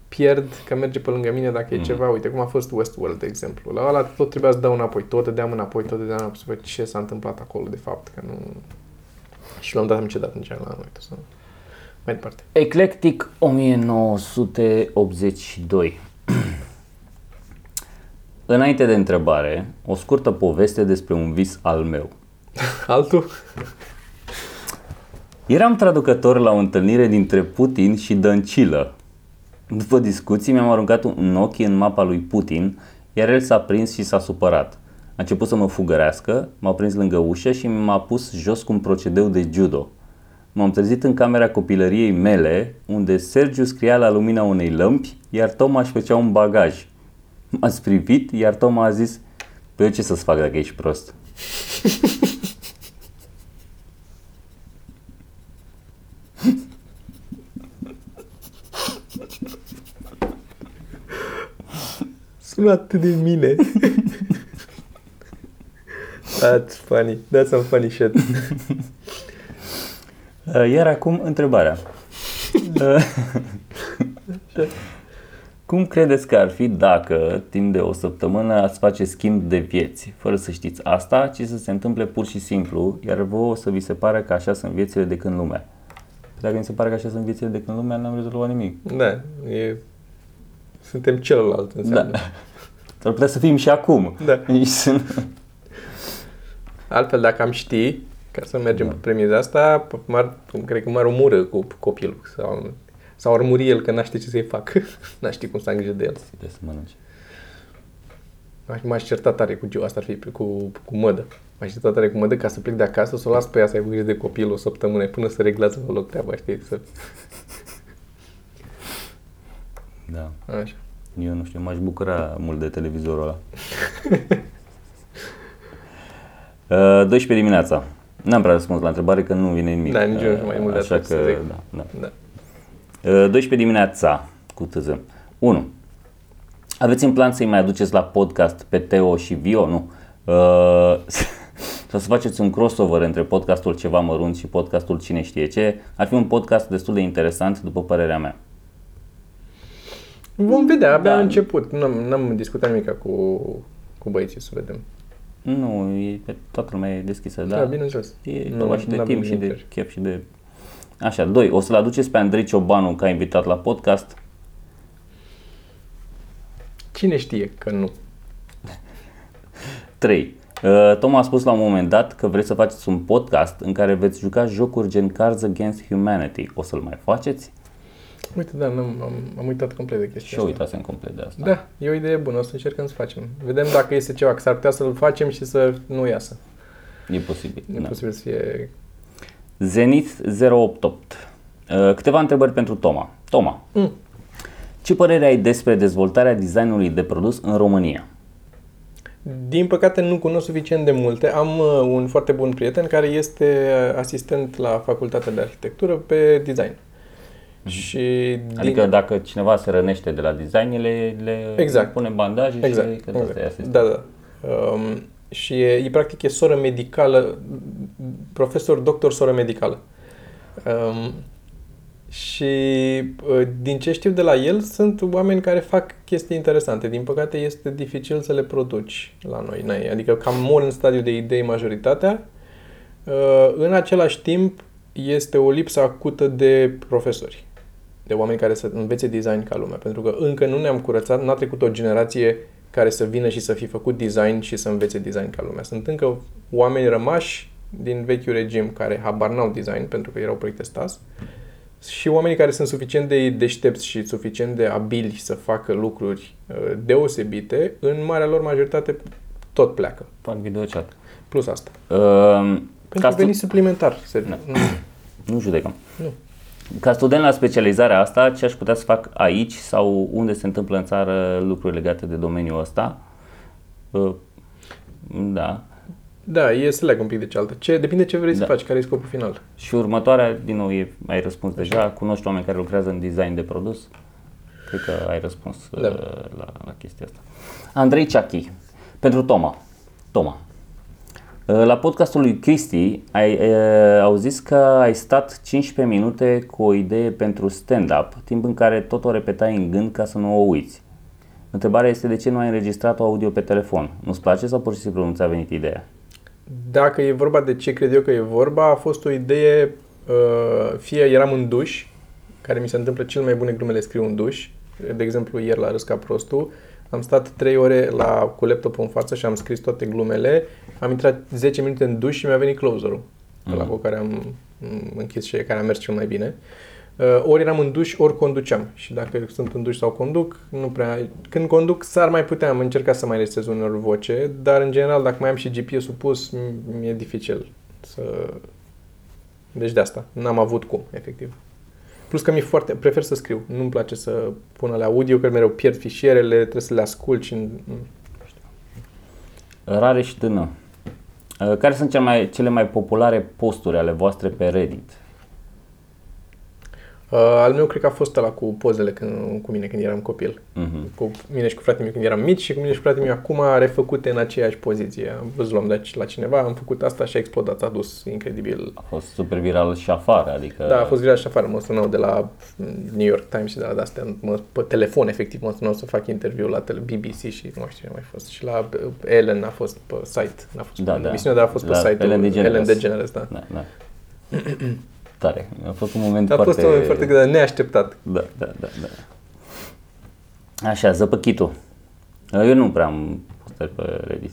pierd, că merge pe lângă mine dacă e
Mhm.
ceva, uite cum a fost Westworld, de exemplu. La ăla tot trebuia să dau înapoi, tot dădeam înapoi, tot dădeam înapoi, să văd ce s-a întâmplat acolo, de fapt, că nu... Și l-am dat am cedat în cea la uite, să... Mai departe.
Eclectic 1982. Înainte de întrebare, o scurtă poveste despre un vis al meu.
Altul?
Eram traducător la o întâlnire dintre Putin și Dăncilă. După discuții mi-am aruncat un ochi în mapa lui Putin, iar el s-a prins și s-a supărat. A început să mă fugărească, m-a prins lângă ușă și m-a pus jos cu un procedeu de judo. M-am trezit în camera copilăriei mele, unde Sergiu scria la lumina unei lămpi, iar Toma își făcea un bagaj. M-ați privit, iar Toma a zis, Păi eu ce să-ți fac dacă ești prost?
Sună atât de mine. That's funny. That's some funny shit.
Uh, Iar acum întrebarea. Uh, Cum credeți că ar fi dacă, timp de o săptămână, ați face schimb de vieți, fără să știți asta, ci să se întâmple pur și simplu, iar vouă să vi se pare că așa sunt viețile de când lumea? Dacă mi se pare că așa sunt viețile de când lumea, n-am rezolvat nimic.
Da, e... Suntem celălalt, înseamnă.
Da. S-ar putea să fim și acum.
Da.
Și să-
Altfel, dacă am ști, ca să mergem pe premiza asta, p- m-ar, cred că m-ar omorâ cu copilul. Sau, sau ar muri el că n-a ști ce să-i fac. n-a ști cum să am grijă de el.
Trebuie să mănânci.
M-aș, m-aș certa tare cu Gio, asta ar fi cu, cu mădă. M-aș certa tare cu mădă ca să plec de acasă, să o las pe ea să aibă grijă de copil o săptămână până să reglează la loc treaba, știi? Să...
Da.
Așa.
Eu nu știu, m-aș bucura mult de televizorul ăla. Uh, 12 dimineața. N-am prea răspuns la întrebare că nu vine nimic.
Da, nici eu nu
Uh,
mai mult de
Așa
atât să
că,
zic.
da, da.
Da.
Uh, 12 dimineața cu tâză. 1. Aveți în plan să-i mai aduceți la podcast pe Teo și Vio? Nu. Uh, sau să faceți un crossover între podcastul Ceva Mărunt și podcastul Cine știe ce, ar fi un podcast destul de interesant, după părerea mea.
Vom vedea, abia
Da.
a început. N-am, n-am discutat nimic cu, cu băieții să vedem.
Nu, e, pe toată lumea e deschisă,
Da,
da.
bineînțeles.
E
Nu,
vorba și de
n-avem
timp și de
limitări.
chef și de... Așa, doi, o să-l aduceți pe Andrei Ciobanu ca invitat la podcast.
Cine știe că nu?
3. Tom a spus la un moment dat că vreți să faceți un podcast în care veți juca jocuri gen Cards Against Humanity. O să-l mai faceți?
Uite, da, n-am, am, am uitat complet de
Și
chestia
eu
asta.
uitasem complet de asta.
Da, e o idee bună, o să încercăm să facem. Vedem dacă este ceva, că s-ar putea să-l facem și să nu iasă.
E posibil.
E
Da.
posibil să fie...
Zenith 088. Uh, Câteva întrebări pentru Toma. Toma,
Mm.
ce părere ai despre dezvoltarea designului de produs în România?
Din păcate nu cunosc suficient de multe. Am uh, un foarte bun prieten care este uh, asistent la facultatea de arhitectură pe design. Și din...
Adică dacă cineva se rănește de la design, le, le
Exact.
pune bandaje
Exact,
și că asta e
exact.
asistent.
Da, da. Um, și e, e practic e soră medicală, profesor, doctor, soră medicală. Um, și uh, din ce știu de la el, sunt oameni care fac chestii interesante. Din păcate este dificil să le produci la noi. N-ai- Adică cam mor în stadiu de idei majoritatea. Uh, în același timp, este o lipsă acută de profesori, de oameni care să învețe design ca lumea, pentru că încă nu ne-am curățat, n-a trecut o generație care să vină și să fi făcut design și să învețe design ca lumea. Sunt încă oameni rămași din vechiul regim care habar n-au design pentru că erau proiecte stas și oamenii care sunt suficient de deștepți și suficient de abili să facă lucruri uh, deosebite, în marea lor majoritate tot pleacă.
Fac videochat.
Plus asta.
Uh,
Pentru
ca
venit suplimentar, Sergiu.
Da.
Nu.
Nu judecăm.
Nu.
Ca student la specializarea asta, ce aș putea să fac aici sau unde se întâmplă în țară lucruri legate de domeniul ăsta? Uh, Da.
Da, e să leagă un pic de cealaltă. Ce, depinde ce vrei
Da.
să faci, care e scopul final.
Și următoarea, din nou, e, ai răspuns deja, cunoști oameni care lucrează în design de produs? Cred că ai răspuns
Da.
da. la, la chestia asta. Andrei Ceachi, pentru Toma. Toma. Uh, La podcastul lui Cristi ai, uh, au zis că ai stat 15 minute cu o idee pentru stand-up, timp în care tot o repetai în gând ca să nu o uiți. Întrebarea este de ce nu ai înregistrat-o audio pe telefon? Nu-ți place sau pur și simplu nu ți-a venit ideea?
Dacă e vorba de ce cred eu că e vorba, a fost o idee, uh, fie eram în duș, care mi se întâmplă cel mai bune glume le scriu în duș. De exemplu, ieri la Râs ca prostul, am stat 3 ore la, cu laptopul în față și am scris toate glumele. Am intrat 10 minute în duș și mi-a venit closerul, mm. la cu care am mm, închis și care a mers cel mai bine. Uh, ori eram în duș, ori conduceam. Și dacă sunt în duș sau conduc, nu prea... Când conduc, s-ar mai putea, am încercat să mai rețez uneori voce, dar în general, dacă mai am și GPS-ul pus, m- mi-e dificil să... Deci de asta, n-am avut cum, efectiv. Plus că mi-e foarte... Prefer să scriu. Nu-mi place să pun la audio, că mereu pierd fișierele, trebuie să le ascult și... mm.
Rareș Dână. Uh, Care sunt cele mai, cele mai populare posturi ale voastre pe Reddit?
Uh, al meu cred că a fost ăla cu pozele când, cu mine când eram copil.
Mhm.
Cu mine și cu fratele meu când eram mici și cu mine și cu fratele meu acum refăcute în aceeași poziție. Am văzut luam de la cineva, am făcut asta și a explodat, a dus incredibil.
A fost super viral și afară, adică...
Da, a fost viral și afară, mă sunau de la New York Times și de la astea, mă, pe telefon efectiv mă sunau să fac interviu la tele, BBC și nu mai știu ce mai fost. Și la uh, Ellen a fost pe site, n-a fost
Da,
pe
da.
emisiunea, dar a fost pe
La
site-ul
Ellen DeGeneres.
Ellen DeGeneres, da.
Da, da. Tare. A fost un moment
A
foarte...
fost un moment foarte greu, neașteptat.
Da, da, da, da. Așa, Zăpăchitul. Eu nu prea am postări pe Reddit.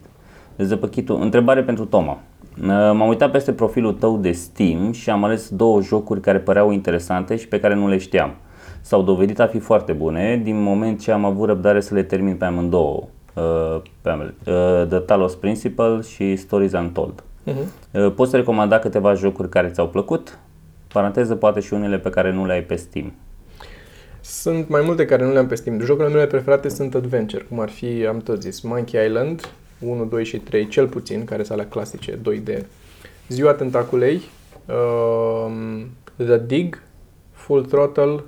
Zăpăchitul. Întrebare pentru Toma. M-am uitat peste profilul tău de Steam și am ales două jocuri care păreau interesante și pe care nu le știam. S-au dovedit a fi foarte bune din moment ce am avut răbdare să le termin pe amândouă. Uh, pe ambele. Uh, The Talos Principle și Stories Untold.
Uh-huh.
Uh, Poți să recomanda câteva jocuri care ți-au plăcut? Paranteză, poate și unele pe care nu le ai pe Steam.
Sunt mai multe care nu le-am pe Steam. Jocurile mele preferate sunt adventure, cum ar fi, am tot zis, Monkey Island, 1, 2 și 3, cel puțin, care sunt alea clasice, 2D. Ziua Tentaculei, um, The Dig, Full Throttle,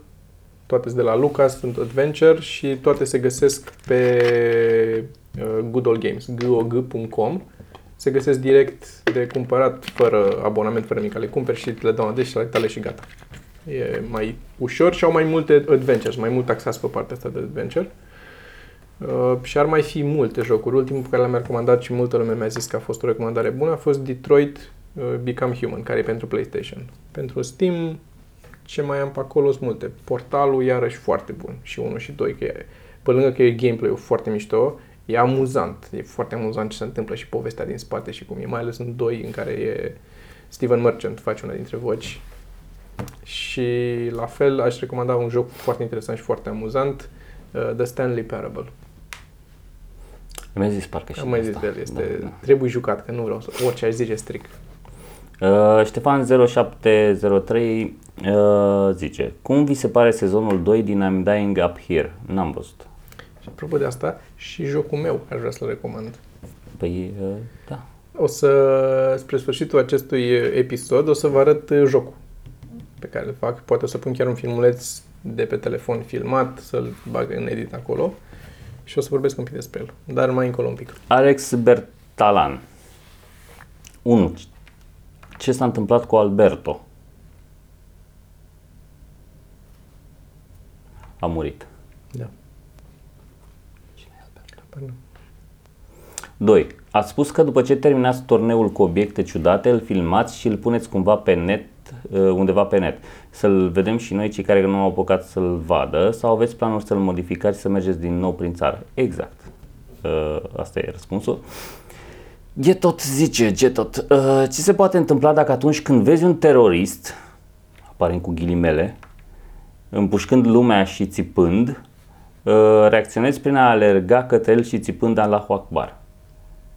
toate sunt de la Lucas, sunt adventure și toate se găsesc pe uh, Good Old Games, gog.com se găsesc direct de cumpărat, fără abonament, fără nimic. Le cumperi și le dau și ale tale și gata. E mai ușor și au mai multe adventures, mai mult taxați pe partea asta de adventure. Uh, și ar mai fi multe jocuri. Ultimul pe care l-am recomandat și multă lume mi-a zis că a fost o recomandare bună a fost Detroit uh, Become Human, care e pentru PlayStation. Pentru Steam, ce mai am pe acolo sunt multe. Portalul, iarăși, foarte bun. Și 1 și 2, că e, pe lângă că e gameplay-ul foarte mișto, e amuzant. E foarte amuzant ce se întâmplă și povestea din spate și cum e. Mai ales în 2, în care e Steven Merchant, face una dintre voci. Și la fel aș recomanda un joc foarte interesant și foarte amuzant, uh, The Stanley Parable.
Am mai zis parcă și
Am mai
de
zis
asta.
de el, este,
Da, da.
trebuie jucat, că nu vreau să, orice aș zice strict.
Uh, Ștefan 0703 uh, zice Cum vi se pare sezonul 2 din I'm Dying Up Here? N-am văzut.
Și apropo de asta, și jocul meu aș vrea să-l recomand.
Păi, uh, da.
O să, spre sfârșitul acestui episod, o să vă arăt uh, jocul pe care îl fac. Poate o să pun chiar un filmuleț de pe telefon filmat, să-l bag în edit acolo și o să vorbesc un pic despre el. Dar mai încolo un pic.
Alex Bertalan 1. Ce s-a întâmplat cu Alberto? A murit.
Da.
2. Ați spus că după ce terminați turneul cu obiecte ciudate, îl filmați și îl puneți cumva pe net, uh, undeva pe net. Să-l vedem și noi, cei care nu au apucat să-l vadă, sau aveți planul să-l modificați și să mergeți din nou prin țară? Exact. Uh, Asta e răspunsul. Getot zice, Getot, uh, ce se poate întâmpla dacă atunci când vezi un terorist, aparent cu ghilimele, împușcând lumea și țipând, uh, reacționezi prin a alerga către el și țipând Allahu Akbar.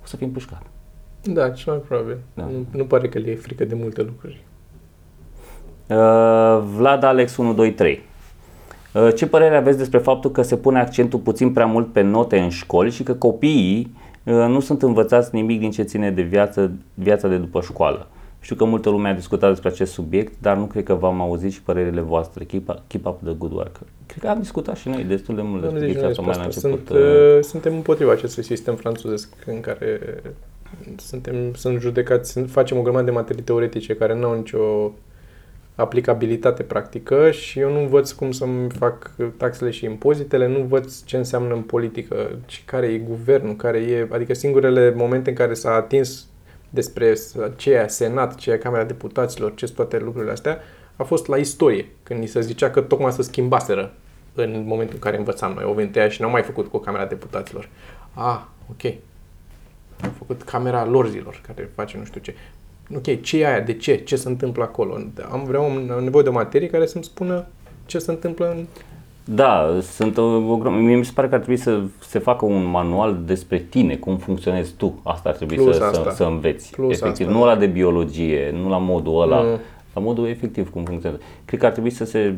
O să fii împușcat.
Da, cel mai probabil.
Da.
Nu, nu pare că le e frică de multe lucruri.
Uh, Vlad Alex 123. Uh, Ce părere aveți despre faptul că se pune accentul puțin prea mult pe note în școli și că copiii uh, nu sunt învățați nimic din ce ține de viață, viața de după școală? Știu că multă lume a discutat despre acest subiect, dar nu cred că v-am auzit și părerile voastre. Keep, keep up the good work. Cred că am discutat și noi destul de mult
Nu
despre
zici nu
chestia
despre
asta mai la
asta.
început.
Sunt,
uh,
uh, suntem împotriva acestui sistem franțuzesc în care suntem, sunt judecați, sunt- facem o grămadă de materii teoretice care nu au nicio aplicabilitate practică și eu nu învăț cum să-mi fac taxele și impozitele, nu învăț ce înseamnă în politică, și care e guvernul, care e, adică singurele momente în care s-a atins despre ce e Senat, ce e Camera Deputaților, ce sunt toate lucrurile astea, a fost la istorie, când ni se zicea că tocmai să schimbaseră în momentul în care învățam noi. Au venit ăia și n-au mai făcut cu Camera Deputaților. Ah, ok. Au făcut Camera Lorzilor, care face nu știu ce. Ok, ce e aia? De ce? Ce se întâmplă acolo? Am, vreau, am nevoie de o materie care să-mi spună ce se întâmplă în...
Da, sunt o, o grămadă. Mie mi se pare că ar trebui să se facă un manual despre tine, cum funcționezi tu. Asta ar trebui
Plus
să,
asta.
să, să înveți.
Plus
efectiv,
asta.
nu la de biologie, nu la modul ăla,
Nu.
la modul efectiv cum funcționează. Cred că ar trebui să, se,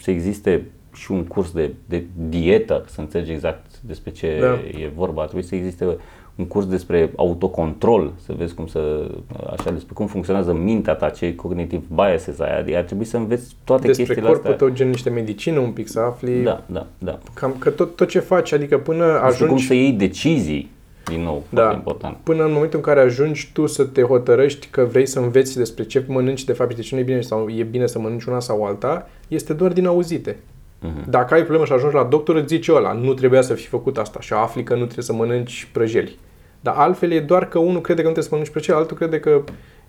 să existe și un curs de, de dietă, să înțelegi exact despre ce
Da.
e vorba. Ar trebui să existe un curs despre autocontrol, să vezi cum să, așa, despre cum funcționează mintea ta, ce cognitive biases ai, adică ar trebui să înveți toate
Despre
chestiile
corpul
astea.
tău, gen niște medicină un pic, să afli
Da, da, da.
cam că tot, tot ce faci, adică până
Despre
ajungi...
cum să iei decizii, din nou, foarte
Da.
important.
Până în momentul în care ajungi tu să te hotărăști că vrei să înveți despre ce mănânci de fapt și de ce nu e bine sau e bine să mănânci una sau alta, este doar din auzite.
Mhm.
Dacă ai problemă și ajungi la doctor, îți zice ăla, nu trebuia să fi făcut asta și afli că nu trebuie să mănânci prăjeli. Dar altfel e doar că unul crede că nu trebuie să mănânci prăjeli, altul crede că...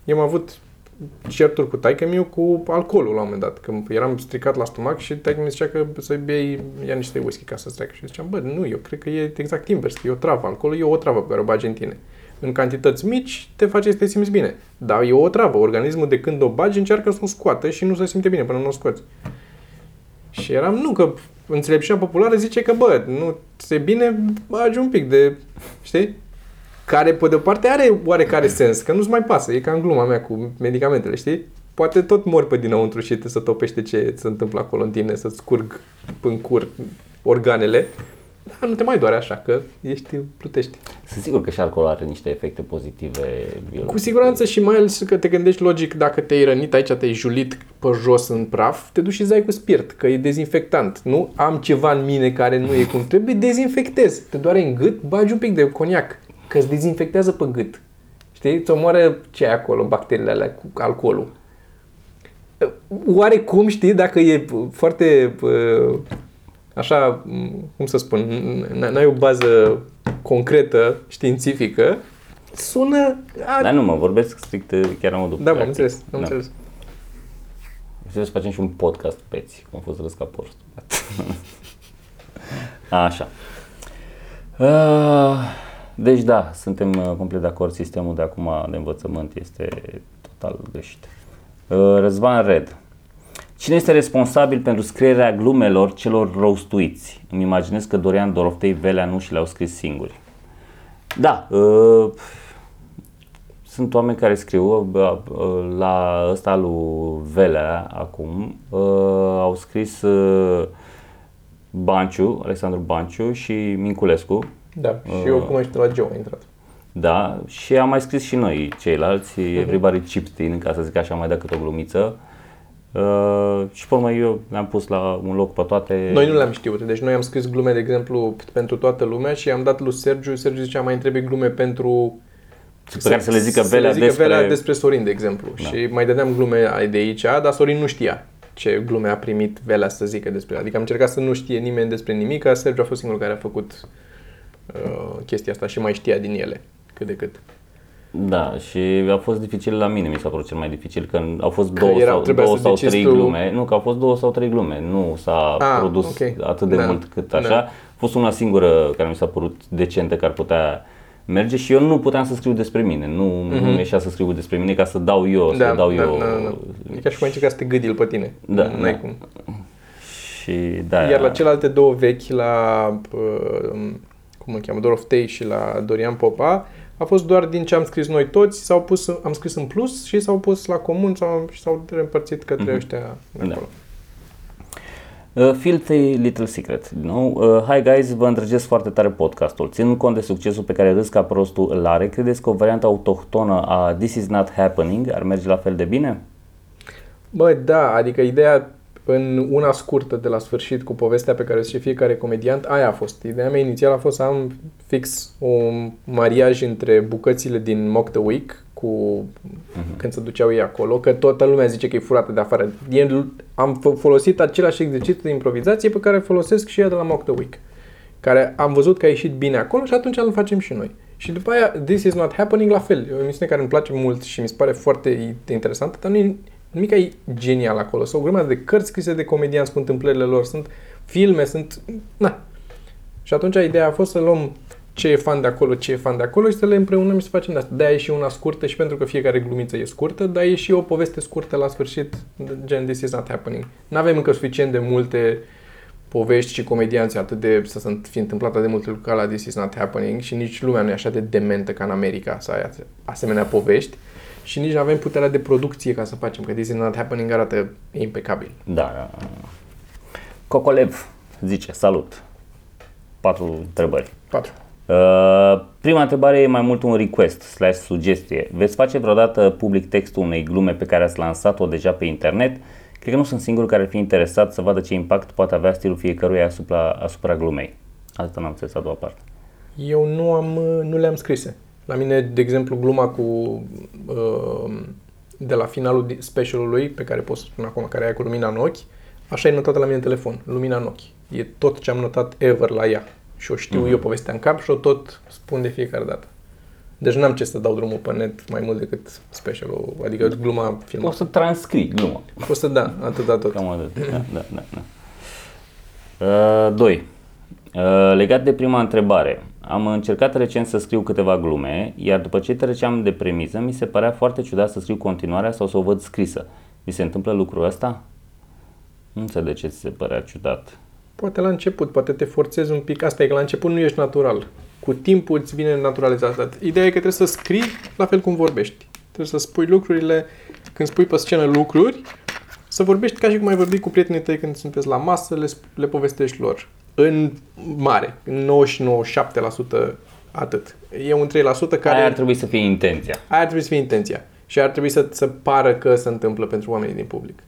Eu am avut certuri cu taică miu cu alcoolul la un moment dat, când eram stricat la stomac și taică mi zicea că să bei, ia niște whisky ca să-ți treacă. Și ziceam, bă, nu, eu cred că e exact invers, că e o travă. Alcoolul e o travă pe care o bagi în tine. În cantități mici te face să te simți bine. Dar e o travă. Organismul de când o bagi încearcă să o scoată și nu se simte bine până nu o scoți. Și eram, nu, că înțelepciunea populară zice că, bă, nu se bine, bagi un pic de, știi? Care, pe de-o parte, are oarecare sens, că nu-ți mai pasă. E ca în gluma mea cu medicamentele, știi? Poate tot mori pe dinăuntru și te să topește ce se întâmplă acolo în tine, să-ți curg în cur organele. Dar nu te mai doare așa, că ești, plutești.
Sunt sigur că și alcoolul are niște efecte pozitive biologice.
Cu siguranță și mai ales că te gândești logic, dacă te-ai rănit aici, te-ai julit pe jos în praf, te duci și zai cu spirit, că e dezinfectant. Nu am ceva în mine care nu e cum trebuie, dezinfectez. Te doare în gât, bagi un pic de coniac, că îți dezinfectează pe gât. Știi? Îți omoară ce e acolo, bacteriile alea cu alcoolul. Oarecum, știi, dacă e foarte, uh, așa, m, cum să spun, n- n-ai o bază concretă, științifică, sună... A,
Dar nu mă, vorbesc strict uh, chiar în modul
da, am
practic.
înțeles, am
Da.
înțeles.
Trebuie să facem și un podcast peți, cum a fost râs ca porst. Așa. Uh, Deci da, suntem uh, complet de acord, sistemul de acum de învățământ este total greșit. Uh, Răzvan Red. Cine este responsabil pentru scrierea glumelor celor rostuiți? Îmi imaginez că Dorian Doroftei Velea nu și le-au scris singuri. Da, uh, sunt oameni care scriu bă, bă, la ăsta lui Velea acum uh, au scris uh, Banciu, Alexandru Banciu și Minculescu
Da, și eu cum ești la Geo am intrat.
da, și am mai scris și noi ceilalți,
Mhm.
Everybody Chipped In, ca să zic așa, mai dat câte o glumiță. Uh, și pe urmă eu le-am pus la un loc pe toate.
Noi nu le-am știut, deci noi am scris glume, de exemplu, pentru toată lumea și am dat lui Sergiu, Sergiu zicea mai întrebi glume pentru
pe care să le zică
să
Velea
le zică
despre...
Velea despre Sorin, de exemplu. Da. Și mai dădeam glume de aici, dar Sorin nu știa ce glume a primit Velea să zică despre el. Adică am încercat să nu știe nimeni despre nimic, ca Sergiu a fost singurul care a făcut uh, chestia asta și mai știa din ele, cât de cât.
Da, și a fost dificil la mine, mi s-a părut cel mai dificil, că au fost
Că
două,
era-
sau,
trebuia
două
să
sau
decizi
trei
tu-
glume. Nu, că au fost două sau trei glume, nu s-a
Ah,
produs
ok.
atât de
Da.
mult cât așa.
Da.
A fost una singură care mi s-a părut decentă, care ar putea merge și eu nu puteam să scriu despre mine, nu, mm-hmm. nu mi ieșea să scriu despre mine ca să dau eu, să dau eu.
da, da, da. E ca și cum ai încercat să te gâdil pe tine.
Da,
N-ai
da.
cum.
Și da,
Iar la celelalte două vechi, la uh, cum îl cheamă, Doroftei și la Dorian Popa, a fost doar din ce am scris noi toți, s-au pus, am scris în plus și s-au pus la comun sau, și s-au reîmpărțit către ăștia de
Da.
acolo.
Uh, Filthy Little Secret, din nou. Uh, hi guys, vă îndrăgesc foarte tare podcastul. Ținând cont de succesul pe care râs ca prostul îl are, credeți că o variantă autohtonă a This is not happening ar merge la fel de bine?
Bă, da, adică ideea în una scurtă de la sfârșit cu povestea pe care o zice fiecare comediant, aia a fost. Ideea mea inițială a fost să am fix un mariaj între bucățile din Mock the Week cu când se duceau ei acolo, că toată lumea zice că e furată de afară. El, am f- folosit același exercițiu de improvizație pe care îl folosesc și ea de la Mock the Week care am văzut că a ieșit bine acolo și atunci îl facem și noi. Și după aia, This is not happening, la fel. E o emisiune care îmi place mult și mi se pare foarte interesantă, dar nu e nimic e genial acolo. Sunt o grămadă de cărți scrise de comedianți cu întâmplările lor, sunt filme, sunt... Na. Și atunci ideea a fost să luăm ce e fan de acolo, ce e fan de acolo și să le împreunăm și să facem de asta. De-aia e și una scurtă și pentru că fiecare glumiță e scurtă, dar e și o poveste scurtă la sfârșit, gen This is not happening. Nu avem încă suficient de multe povești și comedianți atât de să se fi întâmplat atât de multe lucruri ca la This is not happening și nici lumea nu e așa de dementă ca în America să ai ase- asemenea povești și nici nu avem puterea de producție ca să facem, că This is not happening arată impecabil.
Da. Cocolev zice, salut. Patru întrebări.
4.
Uh, prima întrebare e mai mult un request slash sugestie. Veți face vreodată public textul unei glume pe care ați lansat-o deja pe internet? Cred că nu sunt singurul care ar fi interesat să vadă ce impact poate avea stilul fiecăruia asupra, asupra glumei. Asta n-am înțeles a doua parte.
Eu nu, am, nu le-am scrise. La mine, de exemplu, gluma cu uh, de la finalul di- specialului, pe care pot să spun acum, care e cu lumina în ochi, așa e notată la mine în telefon, lumina în ochi. E tot ce am notat ever la ea. Și o știu eu povestea în cap și o tot spun de fiecare dată. Deci n-am ce să dau drumul pe net mai mult decât specialul, adică gluma
O
filmată.
să transcrii gluma.
O să da, atâta tot.
Cam atât. Da, da, da. da. Uh, doi. Uh, legat de prima întrebare, am încercat recent să scriu câteva glume, iar după ce treceam de premiză, mi se părea foarte ciudat să scriu continuarea sau să o văd scrisă. Mi se întâmplă lucrul ăsta? Nu înțeleg de ce ți se părea ciudat.
Poate la început, poate te forțezi un pic. Asta e că la început nu ești natural. Cu timpul îți vine naturalizat. Ideea e că trebuie să scrii la fel cum vorbești. Trebuie să spui lucrurile, când spui pe scenă lucruri, să vorbești ca și cum ai vorbit cu prietenii tăi când sunteți la masă, le, sp- le povestești lor. În mare, în 99-7% atât. E un 3% care...
Aia ar trebui să fie intenția.
Aia ar trebui să fie intenția. Și ar trebui să, să pară că se întâmplă pentru oamenii din public.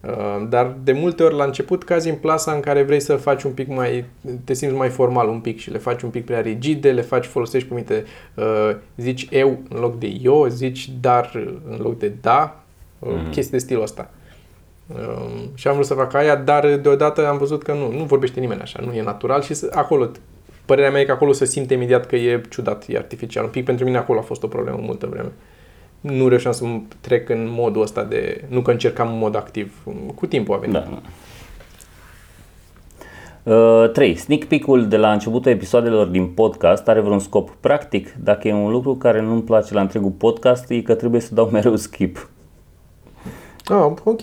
Uh, Dar de multe ori la început cazi în plasa în care vrei să faci un pic mai, te simți mai formal un pic și le faci un pic prea rigide, le faci, folosești cuvinte, uh, zici eu în loc de eu, zici dar în loc de da, uh,
Mhm.
chestii de stilul ăsta. Uh, și am vrut să fac aia, dar deodată am văzut că nu, nu vorbește nimeni așa, nu e natural și să- acolo, părerea mea e că acolo se simte imediat că e ciudat, e artificial. Un pic pentru mine acolo a fost o problemă multă vreme. Nu reușeam să mă trec în modul ăsta de, nu că încercam în mod activ, cu timpul a venit.
Da. Uh, 3. Sneak peek-ul de la începutul episoadelor din podcast are vreun scop practic? Dacă e un lucru care nu-mi place la întregul podcast, e că trebuie să dau mereu skip.
Ah, ok.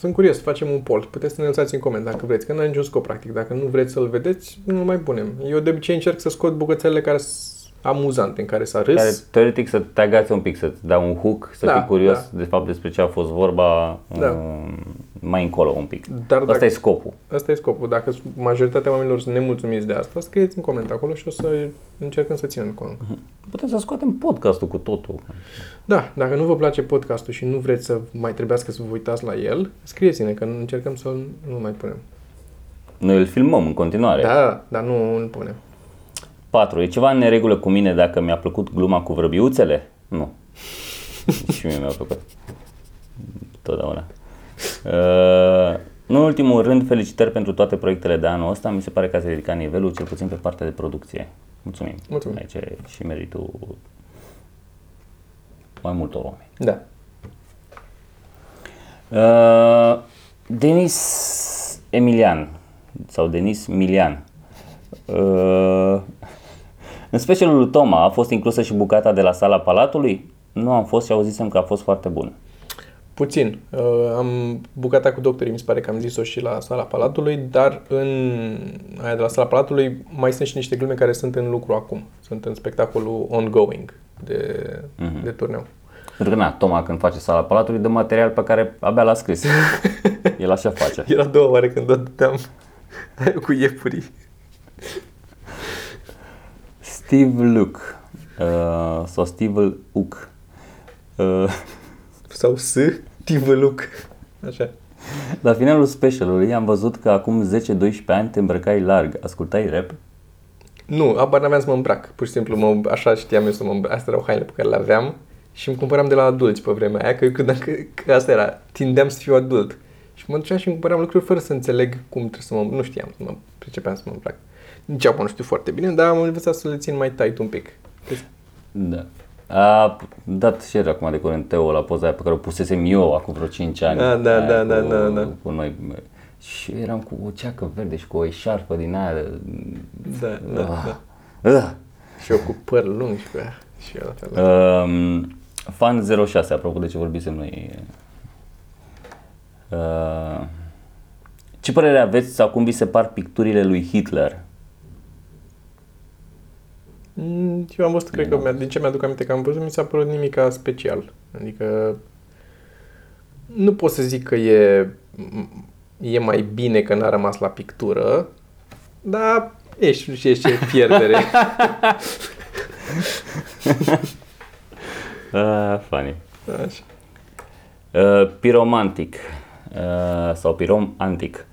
Sunt curios, facem un poll. Puteți să ne lăsați în coment dacă vreți, că nu are niciun scop practic. Dacă nu vreți să-l vedeți, nu mai punem. Eu de obicei încerc să scot bucățelele care sunt amuzante, în care s-a râs.
Care teoretic să te agați un pic, să-ți dea un hook, să
Da,
fii curios
da.
de fapt despre ce a fost vorba
Da.
um, mai încolo un pic.
Dar
Asta
dacă-
e scopul.
Asta e scopul. Dacă majoritatea oamenilor sunt nemulțumiți de asta, scrieți în coment acolo și o să încercăm să ținem cont.
Putem să scoatem podcastul cu totul.
Da, dacă nu vă place podcastul și nu vreți să mai trebuiască să vă uitați la el, scrieți-ne că încercăm să nu mai punem.
Noi îl filmăm în continuare.
Da, dar nu îl punem.
4. E ceva în neregulă cu mine dacă mi-a plăcut gluma cu vrăbiuțele? Nu. și mie mi-a plăcut. Totdeauna. Uh, nu în ultimul rând, felicitări pentru toate proiectele de anul ăsta. Mi se pare că ați ridicat nivelul, cel puțin pe partea de producție. Mulțumim.
Mulțumim.
Aici e și meritul mai multor oameni.
Da.
Uh, Denis Emilian sau Denis Milian. Uh, în specialul lui Toma a fost inclusă și bucata de la sala Palatului? Nu am fost și auzisem că a fost foarte bun.
Puțin. Uh, am bucata cu doctorii, mi se pare că am zis-o și la sala Palatului, dar în aia de la sala Palatului mai sunt și niște glume care sunt în lucru acum. Sunt în spectacolul ongoing de,
Mhm.
de turneu.
Pentru că, na, Toma când face sala Palatului dă material pe care abia l-a scris. El așa face.
Era două oare când o dădeam cu iepurii.
Steve Luke uh, sau Steve Uc. Uh,
Sau S, Tivăluc. Așa.
la finalul specialului am văzut că acum 10-12 ani te îmbrăcai larg. Ascultai rap?
Nu, abar n-aveam să mă îmbrac. Pur și simplu, mă, așa știam eu să mă îmbrac. Astea erau hainele pe care le aveam și îmi cumpăram de la adulți pe vremea aia, că eu credeam că, că asta era. Tindeam să fiu adult. Și mă duceam și îmi cumpăram lucruri fără să înțeleg cum trebuie să mă... Nu știam să mă pricepeam să mă îmbrac. Nici acum nu știu foarte bine, dar am învățat să le țin mai tight un pic. Deci,
Da. A dat share acum de curând Teo la poza aia pe care o pusesem eu acum vreo 5 ani.
Da, da,
Aia
da,
cu,
da, da, da.
Cu noi. Și eu eram cu o ceacă verde și cu o eșarfă din aia.
Da, da, da.
Uh.
Și eu cu păr lung și cu aia. Și eu la fel.
Um, fan 06, apropo de ce vorbisem noi. Uh, ce părere aveți sau cum vi se par picturile lui Hitler?
Mm, Eu am văzut, cred că, mi-a- din ce mi-aduc aminte că am văzut, mi s-a părut nimica special. Adică nu pot să zic că e, e mai bine că n-a rămas la pictură, dar ești, și ești ce pierdere.
Uh, funny.
Așa.
Uh, piromantic uh, sau pirom antic.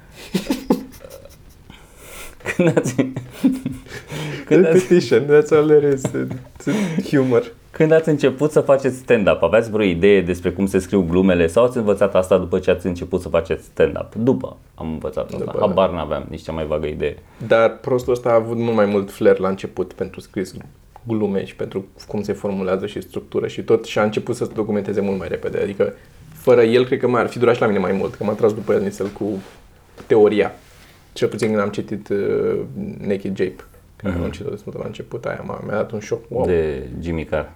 când ați, când, ați,
Repetition, that's all there is. It's humor.
când ați început să faceți stand-up, aveați vreo idee despre cum se scriu glumele sau ați învățat asta după ce ați început să faceți stand-up? După am învățat asta.
După,
Habar n-aveam nici cea mai vagă idee.
Dar prostul ăsta a avut mult mai mult flair la început pentru scris glume și pentru cum se formulează și structură și tot și a început să se documenteze mult mai repede. Adică fără el cred că mai ar fi durat și la mine mai mult, că m-a tras după el nițel cu teoria. Cel puțin când am citit uh, Naked Jape, care mm-hmm. am citit destul de la început, aia m-a, mi-a dat un șoc. Wow.
De Jimmy Carr.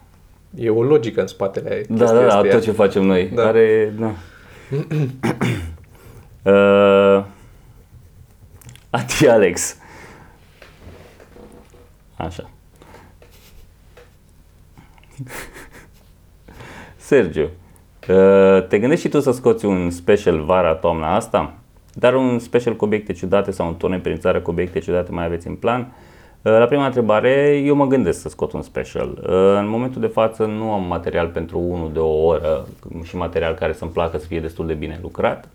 E o logică în spatele
Da,
chestia
da, da,
asta.
tot ce facem noi.
Da.
Are, da. uh, Ati Alex. Așa. Sergiu, uh, te gândești și tu să scoți un special vara, toamna asta? Dar un special cu obiecte ciudate sau un turneu prin țară cu obiecte ciudate mai aveți în plan? Uh, La prima întrebare, eu mă gândesc să scot un special. Uh, În momentul de față nu am material pentru unul de o oră și material care să-mi placă să fie destul de bine lucrat.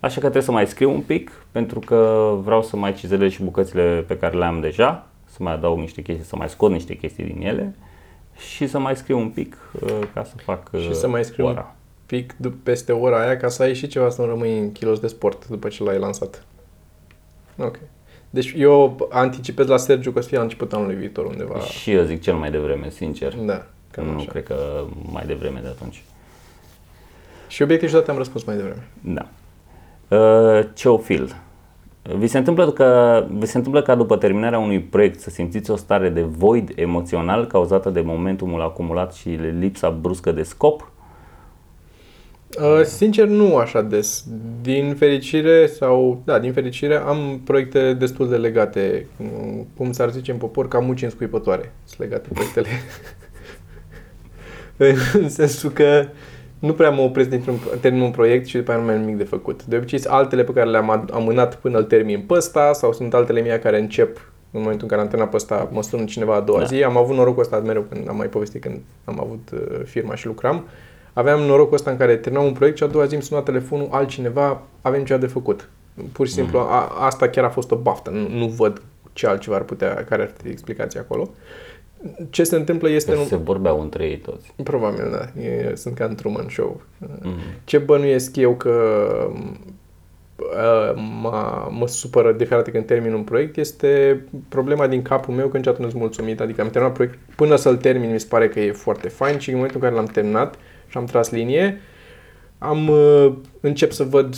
Așa că trebuie să mai scriu un pic, pentru că vreau să mai cizelez și bucățile pe care le am deja, să mai adaug niște chestii, să mai scot niște chestii din ele și să mai scriu un pic uh, ca să fac uh,
Și să mai scriu un
ora.
pic dup- peste ora aia ca să ai și ceva să nu rămâi în kilos de sport după ce l-ai lansat. Ok. Deci eu anticipez la Sergiu că o să fie la începutul anului viitor undeva.
Și eu zic cel mai devreme, sincer.
Da, cam
nu
așa.
cred că mai devreme de atunci.
Și obiectiv și am răspuns mai devreme.
Da. Uh, Ceofil. Vi se, întâmplă că, vi se întâmplă ca după terminarea unui proiect să simțiți o stare de void emoțional cauzată de momentumul acumulat și lipsa bruscă de scop?
Uh, sincer, nu așa des. Din fericire sau, da, din fericire am proiecte destul de legate, mm, cum s-ar zice în popor, ca muci în scuipătoare. Sunt legate proiectele. în sensul că nu prea mă opresc dintr-un termin un proiect și după aia nu mai am nimic de făcut. De obicei sunt altele pe care le-am ad- amânat până îl termin pe ăsta sau sunt altele mie care încep în momentul în care am terminat pe ăsta, mă sună cineva a doua
Da.
zi. Am avut norocul ăsta mereu când am mai povestit când am avut uh, firma și lucram. Aveam norocul ăsta în care terminam un proiect și a doua zi îmi suna telefonul altcineva, avem ceva de făcut. Pur și simplu, a, asta chiar a fost o baftă. Nu, nu văd ce altceva ar putea, care ar fi explicația acolo. Ce se întâmplă este...
Că
nu-
se vorbeau între ei toți.
Probabil, da. E, sunt ca în Truman Show.
Mm.
Ce bănuiesc eu că uh, mă, mă supără de fiecare dată când termin un proiect este problema din capul meu că niciodată nu sunt mulțumit. Adică am terminat proiect, până să-l termin mi se pare că e foarte fain și în momentul în care l-am terminat și am tras linie, am uh, încep să văd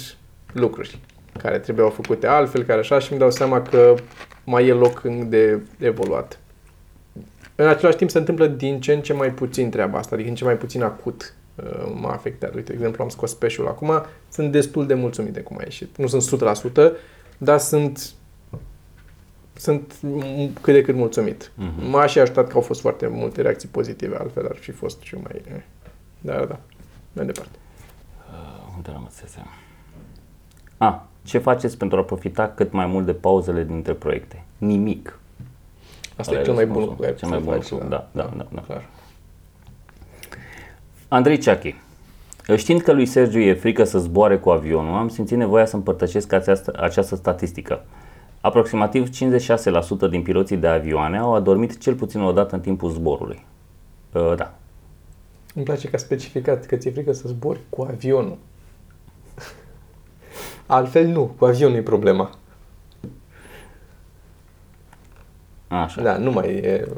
lucruri care trebuiau făcute altfel, care așa și îmi dau seama că mai e loc în- de evoluat. În același timp se întâmplă din ce în ce mai puțin treaba asta, adică în ce mai puțin acut uh, mă afectează. Uite, de exemplu, am scos special acum, sunt destul de mulțumit de cum a ieșit. Nu sunt 100%, dar sunt sunt m- cât de cât mulțumit.
Mhm.
M-a și ajutat că au fost foarte multe reacții pozitive, altfel ar fi fost și mai... eh. Da, da, mai departe.
Uh, unde rămăsesem? A, ce faceți pentru a profita cât mai mult de pauzele dintre proiecte? Nimic.
Asta
Ăla
e cel mai bun
răspunsul.
lucru.
Cel mai
să
bun
faci,
lucru, da, da, da, da.
Clar.
Andrei Ceachi. Știind că lui Sergiu e frică să zboare cu avionul, am simțit nevoia să împărtășesc această, această statistică. Aproximativ 56% din piloții de avioane au adormit cel puțin o dată în timpul zborului. Uh, da.
Îmi place că a specificat că ți-e frică să zbori cu avionul. Altfel nu, cu avionul e problema.
Așa.
Da, nu mai e...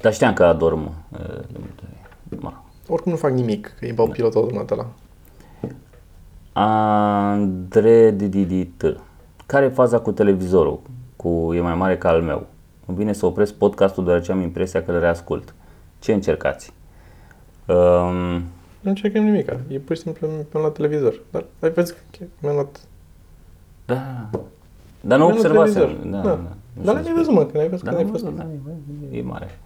Dar știam că adorm. uh, de multe ori. Mă rog.
Oricum nu fac nimic, că e bau pilotul automat ăla.
Andre Dididit. Care e faza cu televizorul? Cu e mai mare ca al meu. Îmi vine să opresc podcastul deoarece am impresia că îl reascult. Ce încercați? Um,
Nu încercăm nimic, e pur și simplu mi-am luat televizor. Dar ai văzut că mi-am luat...
da. Dar nu
mi-am luat
observasem.
televizor.
Da,
Da.
da.
Dar
Nu știu
l-ai
despre-
văzut, mă, când ai văzut,
Da,
când ai
am
fost.
văzut, da, e- e mare.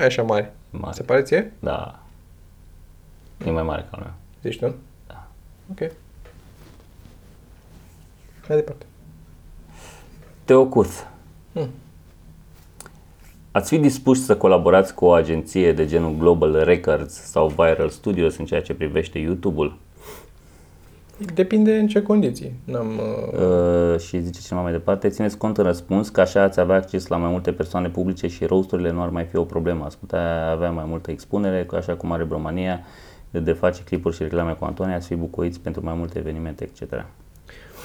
E așa mare.
E mare.
Se pare ție?
Da. E mai mare ca al meu.
Zici tu?
Da.
Ok. Mai departe.
Teo Curth.
Hmm.
Ați fi dispuși să colaborați cu o agenție de genul Global Records sau Viral Studios în ceea ce privește YouTube-ul?
Depinde în ce condiții. N-am... Uh...
Uh, și zice cineva mai departe, țineți cont în răspuns că așa ați avea acces la mai multe persoane publice și roasturile nu ar mai fi o problemă. Ați putea avea mai multă expunere, că așa cum are Bromania, de, de face clipuri și reclame cu Antonia, ați fi bucuiți pentru mai multe evenimente, etc.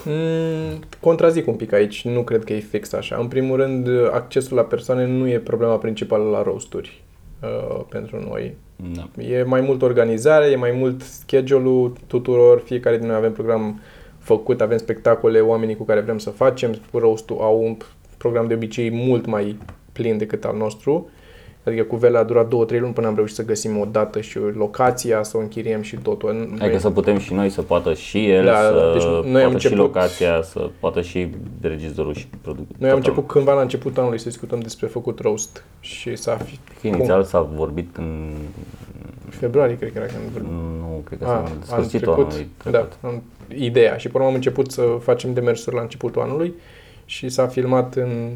Mm, contrazic un pic aici, nu cred că e fix așa. În primul rând, accesul la persoane nu e problema principală la roasturi uh, pentru noi.
Da.
E mai mult organizare, e mai mult schedule-ul tuturor, fiecare din noi avem program făcut, avem spectacole, oamenii cu care vrem să facem, roast au un program de obicei mult mai plin decât al nostru. Adică cu Vela a durat 2-3 luni până am reușit să găsim o dată și o locația, să o închiriem și totul.
Adică să putem și noi să poată și el,
Da,
să
deci noi
poată
am
și
început-
locația, să poată și regizorul și producătorul.
Noi am început cândva la începutul anului să discutăm despre făcut roast și s-a fi...
Că inițial s-a vorbit în...
februarie, cred că era când vorbim.
Nu, cred că
A,
s-a
anul
sfârșitul
trecut,
anului
da,
trecut.
am, ideea. Și până am început să facem demersuri la începutul anului și s-a filmat în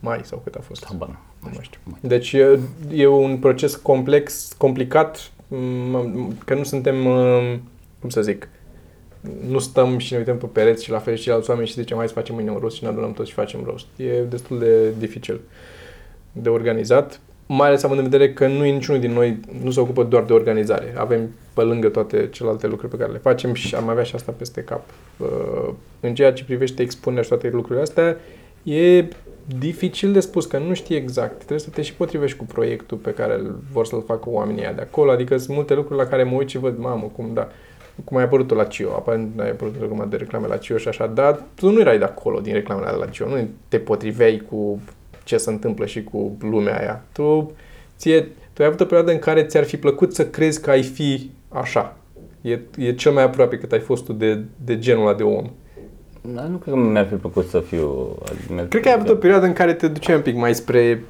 mai sau cât a fost.
Habar n-am.
Nu mai știu.
Mai.
Deci e, e un proces complex, complicat, m- că nu suntem uh, cum să zic, nu stăm și ne uităm pe pereți și la fel și ceilalți oameni și zicem hai să facem mâine un rost și ne adunăm toți și facem rost. E destul de dificil de organizat, mai ales având în vedere că nu e niciunul din noi, nu se ocupă doar de organizare. Avem pe lângă toate celelalte lucruri pe care le facem și am avea și asta peste cap. Uh, În ceea ce privește expunerea și toate lucrurile astea, e dificil de spus, că nu știi exact. Trebuie să te și potrivești cu proiectul pe care îl vor să-l facă oamenii ăia de acolo. Adică sunt multe lucruri la care mă uit și văd, mamă, cum da, cum ai apărut tu la CIO, aparent ai apărut în de reclame la CIO și așa, dar tu nu erai de acolo din reclamele de la CIO, nu te potriveai cu ce se întâmplă și cu lumea aia. Tu, ție, tu ai avut o perioadă în care ți-ar fi plăcut să crezi că ai fi așa. E, e cel mai aproape cât ai fost tu de, de genul ăla de om.
Dar nu cred că mi-ar fi plăcut să fiu...
Cred că ai avut o perioadă în care te duceai un pic mai spre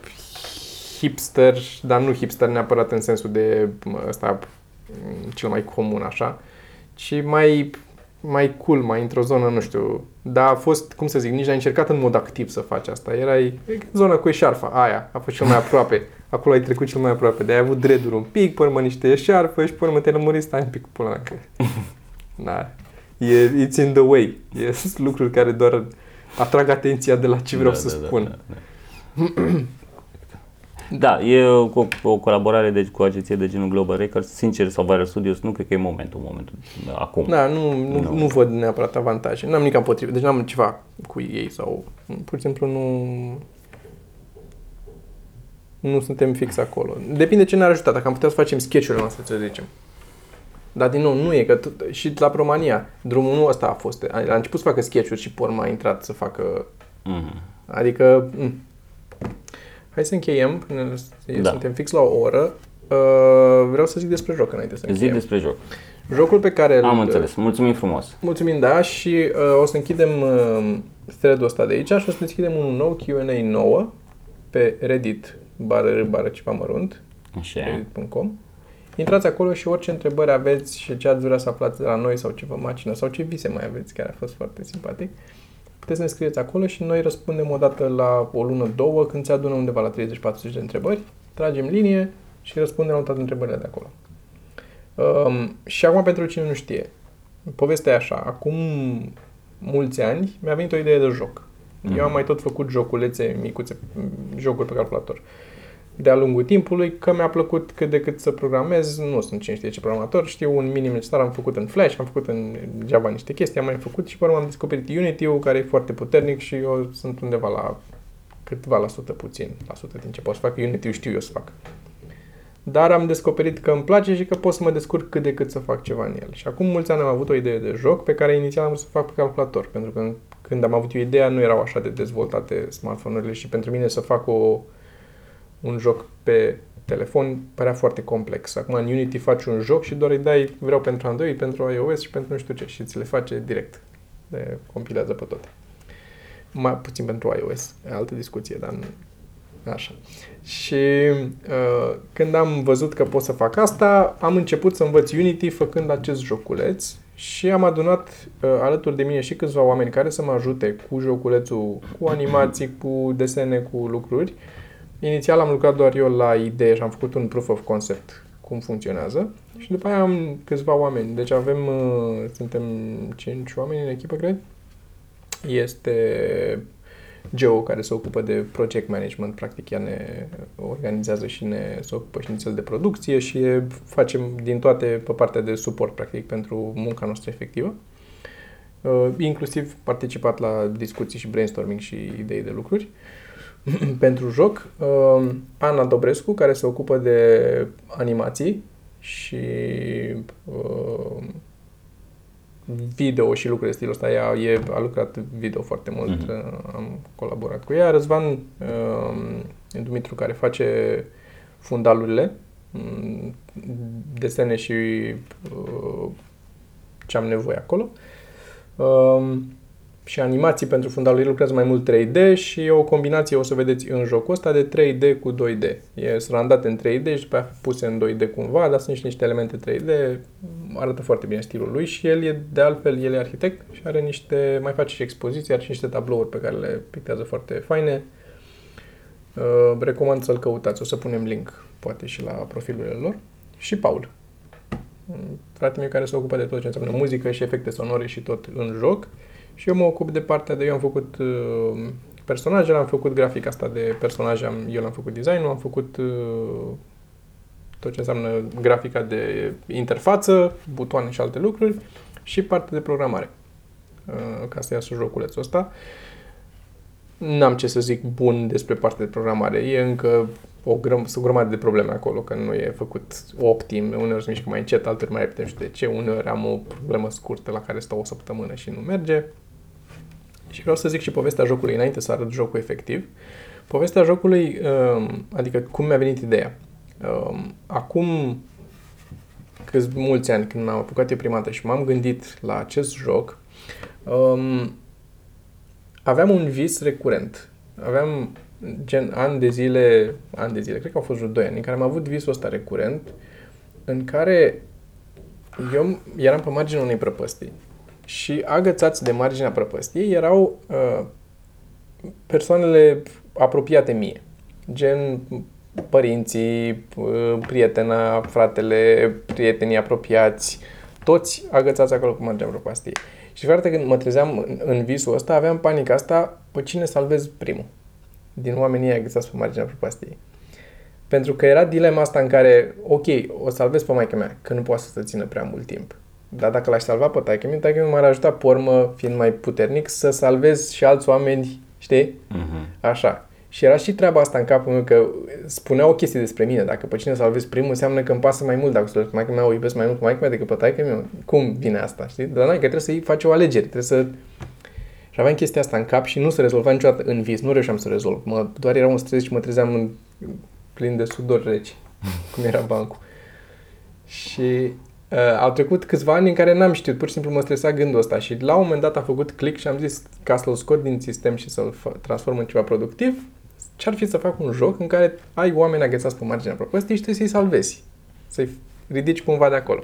hipster, dar nu hipster neapărat în sensul de ăsta cel mai comun așa, ci mai, mai cool, mai într-o zonă, nu știu, dar a fost, cum să zic, nici n-ai încercat în mod activ să faci asta. Erai zona cu eșarfa, aia a fost cel mai aproape. Acolo ai trecut cel mai aproape. De ai avut dreaduri un pic, pe urmă niște eșarfă și pe urmă te-ai lămurit, stai un pic cu pula mea. Da. E, it's in the way. E, sunt lucruri care doar atrag atenția de la ce vreau
da,
să
da,
spun.
Da, da, da. Da, e o, o colaborare deci, cu agenție de genul Global Records. Sincer, sau Viral Studios, nu cred că e momentul, momentul acum.
Da, nu, nu, nu. nu văd neapărat avantaje. N-am nimic împotrivă, deci n-am ceva cu ei sau pur și simplu nu nu suntem fix acolo. Depinde ce ne-ar ajuta. Dacă am putea să facem sketch-urile noastre, să zicem. Dar din nou, nu e că t- și la Promania, drumul nu ăsta a fost. A început să facă sketch-uri și porma a intrat să facă...
Mm-hmm.
Adică... M- Hai să încheiem, până da. suntem fix la o oră. Uh, vreau să zic despre joc înainte să încheiem.
Zic despre joc.
Jocul pe care
Am înțeles, mulțumim frumos.
Mulțumim, da, și uh, o să închidem uh, thread-ul ăsta de aici și o să deschidem un nou Q&A nouă pe Reddit, bară, bară ceva mărunt,
Așa.
reddit.com. Intrați acolo și orice întrebări aveți și ce ați vrea să aflați de la noi sau ce vă macină sau ce vise mai aveți, care a fost foarte simpatic. Puteți să ne scrieți acolo și noi răspundem o dată la o lună, două, când se adună undeva la 30-40 de întrebări, tragem linie și răspundem la toate întrebările de acolo. Um, și acum pentru cine nu știe, povestea e așa, acum mulți ani mi-a venit o idee de joc. Mm-hmm. Eu am mai tot făcut joculețe micuțe, jocuri pe calculator. De-a lungul timpului, că mi-a plăcut cât de cât să programez, nu sunt cine știe ce programator, știu un minim necesar, am făcut în Flash, am făcut în Java niște chestii, am mai făcut și pe urmă am descoperit Unity-ul, care e foarte puternic și eu sunt undeva la câteva la sută puțin, la sută din ce pot să fac, Unity-ul știu eu să fac. Dar am descoperit că îmi place și că pot să mă descurc cât de cât să fac ceva în el. Și acum mulți ani am avut o idee de joc pe care inițial am vrut să fac pe calculator, pentru că când am avut eu ideea nu erau așa de dezvoltate smartphone-urile și pentru mine să fac o, un joc pe telefon părea foarte complex. Acum în Unity faci un joc și doar îi dai vreau pentru Android, pentru iOS și pentru nu știu ce și ți le face direct. Le compilează pe toate. Mai puțin pentru iOS. E altă discuție, dar Așa. Și uh, când am văzut că pot să fac asta, am început să învăț Unity făcând acest joculeț și am adunat uh, alături de mine și câțiva oameni care să mă ajute cu joculețul, cu animații, cu desene, cu lucruri. Inițial am lucrat doar eu la idee și am făcut un proof of concept cum funcționează și după aia am câțiva oameni. Deci avem, uh, suntem 5 oameni în echipă, cred. Este Geo, care se ocupă de project management, practic ea ne organizează și ne se ocupă și nițel de producție și facem din toate pe partea de suport, practic, pentru munca noastră efectivă. Uh, inclusiv participat la discuții și brainstorming și idei de lucruri pentru joc. Uh, Ana Dobrescu, care se ocupă de animații și uh, video și lucruri de stilul ăsta. Ea e, a lucrat video foarte mult, mm-hmm. am colaborat cu ea. Răzvan uh, Dumitru, care face fundalurile, mm, desene și uh, ce am nevoie acolo. Uh, și animații pentru fundalul. El lucrează mai mult 3D și e o combinație, o să vedeți în jocul ăsta, de 3D cu 2D. E randate în 3D și după aia puse în 2D cumva, dar sunt și niște elemente 3D, arată foarte bine stilul lui și el e, de altfel, el e arhitect și are niște, mai face și expoziții, are și niște tablouri pe care le pictează foarte faine. Uh, recomand să-l căutați, o să punem link, poate și la profilurile lor. Și Paul, Fratele meu care se ocupă de tot ce înseamnă muzică și efecte sonore și tot în joc. Și eu mă ocup de partea de... Eu am făcut uh, personajele, am făcut grafica asta de personaje, am, eu l-am făcut design am făcut uh, tot ce înseamnă grafica de interfață, butoane și alte lucruri și partea de programare. Uh, ca să iasă joculețul ăsta. N-am ce să zic bun despre partea de programare. E încă o, grăm, o grămadă de probleme acolo, că nu e făcut optim, uneori se mișcă mai încet, alteori mai repede, nu știu de ce, uneori am o problemă scurtă la care stau o săptămână și nu merge. Și vreau să zic și povestea jocului înainte să arăt jocul efectiv. Povestea jocului, um, adică cum mi-a venit ideea. Um, acum câți mulți ani când m-am apucat eu prima dată și m-am gândit la acest joc, um, aveam un vis recurent. Aveam gen ani de zile, ani de zile, cred că au fost vreo 2 ani, în care am avut visul ăsta recurent, în care eu eram pe marginea unei prăpăstii și agățați de marginea prăpăstiei erau uh, persoanele apropiate mie, gen părinții, uh, prietena, fratele, prietenii apropiați, toți agățați acolo pe marginea prăpastiei. Și foarte când mă trezeam în, în visul ăsta, aveam panica asta, pe cine salvez primul din oamenii agățați pe marginea prăpastiei. Pentru că era dilema asta în care, ok, o salvez pe maica mea, că nu poate să se țină prea mult timp. Dar dacă l-aș salva pe taică mi taică m-ar ajuta pe urmă, fiind mai puternic, să salvez și alți oameni, știi? Uh-huh. Așa. Și era și treaba asta în capul meu că spunea o chestie despre mine. Dacă pe cine salvez primul, înseamnă că îmi pasă mai mult. Dacă salvez pe maică mea, o iubesc mai mult pe maică mea decât pe taică meu. Cum vine asta, știi? Dar n-ai, că trebuie să faci o alegere. Trebuie să... Și aveam chestia asta în cap și nu se rezolva niciodată în vis. Nu reușeam să rezolv. Mă, doar era un stres și mă trezeam în, plin de sudor reci, cum era bancul. Și Uh, au trecut câțiva ani în care n-am știut, pur și simplu mă stresa gândul ăsta și la un moment dat a făcut click și am zis ca să-l scot din sistem și să-l transform în ceva productiv, ce-ar fi să fac un joc în care ai oameni agățați pe marginea prăpăstii și trebuie să-i salvezi, să-i ridici cumva de acolo.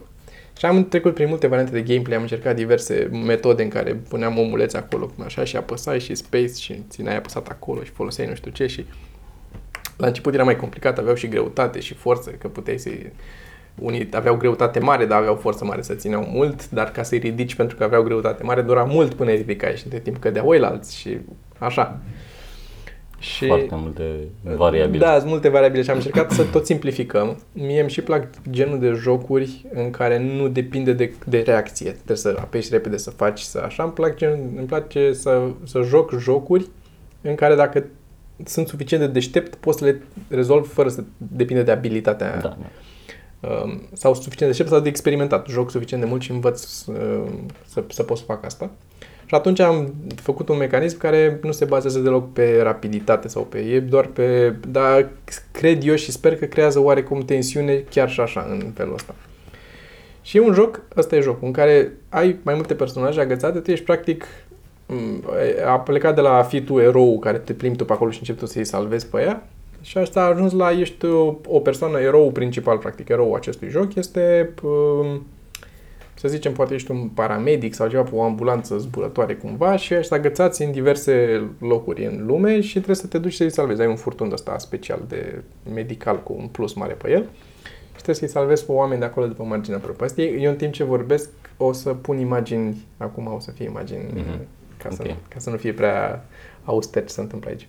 Și am trecut prin multe variante de gameplay, am încercat diverse metode în care puneam omuleți acolo, așa, și apăsai și space și țineai apăsat acolo și foloseai nu știu ce și la început era mai complicat, aveau și greutate și forță, că puteai să-i unii aveau greutate mare, dar aveau forță mare să țineau mult, dar ca să-i ridici pentru că aveau greutate mare, dura mult până îi ridicai și între timp cădeau oilalți și așa.
Și, Foarte multe variabile.
Da, sunt multe variabile și am încercat să tot simplificăm. Mie îmi și plac genul de jocuri în care nu depinde de, de reacție. Trebuie să apeși repede să faci, să așa. Îmi, plac gen, îmi place să, să joc jocuri în care dacă sunt suficient de deștept, pot să le rezolv fără să depinde de abilitatea da, da. Um, sau suficient de deștept sau de experimentat. Joc suficient de mult și învăț să, să, să pot să fac asta. Și atunci am făcut un mecanism care nu se bazează deloc pe rapiditate sau pe... E doar pe... Dar cred eu și sper că creează oarecum tensiune chiar și așa în felul ăsta. Și e un joc, ăsta e jocul, în care ai mai multe personaje agățate, tu ești practic a plecat de la a fi tu erou care te plimbi tu pe acolo și începi tu să-i salvezi pe ea și asta a ajuns la ești o, o persoană, erou principal, practic, erou acestui joc este, um, să zicem, poate ești un paramedic sau ceva pe o ambulanță zburătoare cumva și ești agățați în diverse locuri în lume și trebuie să te duci să-i salvezi. Ai un furtun de ăsta special de medical cu un plus mare pe el și trebuie să-i salvezi pe oameni de acolo de pe marginea prăpăstiei. Eu în timp ce vorbesc o să pun imagini, acum o să fie imagini mm-hmm. ca, să, okay. ca să nu fie prea auster ce se întâmplă aici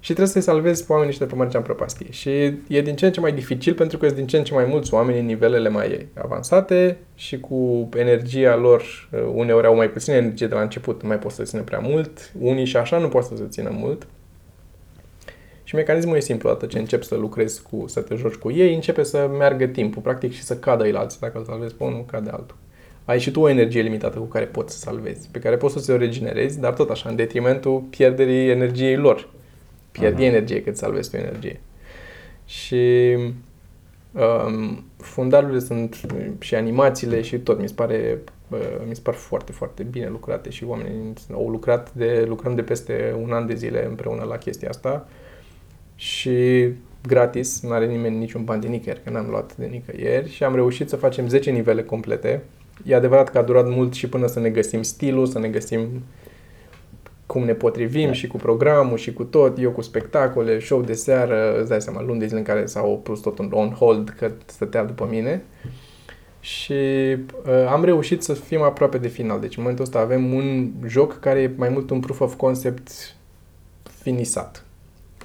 și trebuie să-i salvezi pe oamenii ăștia pe marginea prăpastiei. Și e din ce în ce mai dificil pentru că sunt din ce în ce mai mulți oameni în nivelele mai avansate și cu energia lor, uh, uneori au mai puțină energie de la început, nu mai pot să țină prea mult, unii și așa nu pot să se țină mult. Și mecanismul e simplu, odată ce începi să lucrezi cu, să te joci cu ei, începe să meargă timpul, practic, și să cadă îi alții. Dacă îl salvezi pe unul, cade altul. Ai și tu o energie limitată cu care poți să salvezi, pe care poți să ți-o regenerezi, dar tot așa, în detrimentul pierderii energiei lor Pierdi uh-huh. energie cât salvezi tu energie. Și um, fundalurile sunt și animațiile și tot, mi se pare uh, mi se par foarte, foarte bine lucrate și oamenii au lucrat de, lucrăm de peste un an de zile împreună la chestia asta și gratis, nu are nimeni niciun bani de nicăieri, că n-am luat de nicăieri și am reușit să facem 10 nivele complete. E adevărat că a durat mult și până să ne găsim stilul, să ne găsim cum ne potrivim da. și cu programul și cu tot, eu cu spectacole, show de seară, îți dai seama, luni de zile în care s-au pus tot on hold că stătea după mine. și uh, am reușit să fim aproape de final. Deci în momentul ăsta avem un joc care e mai mult un proof of concept finisat.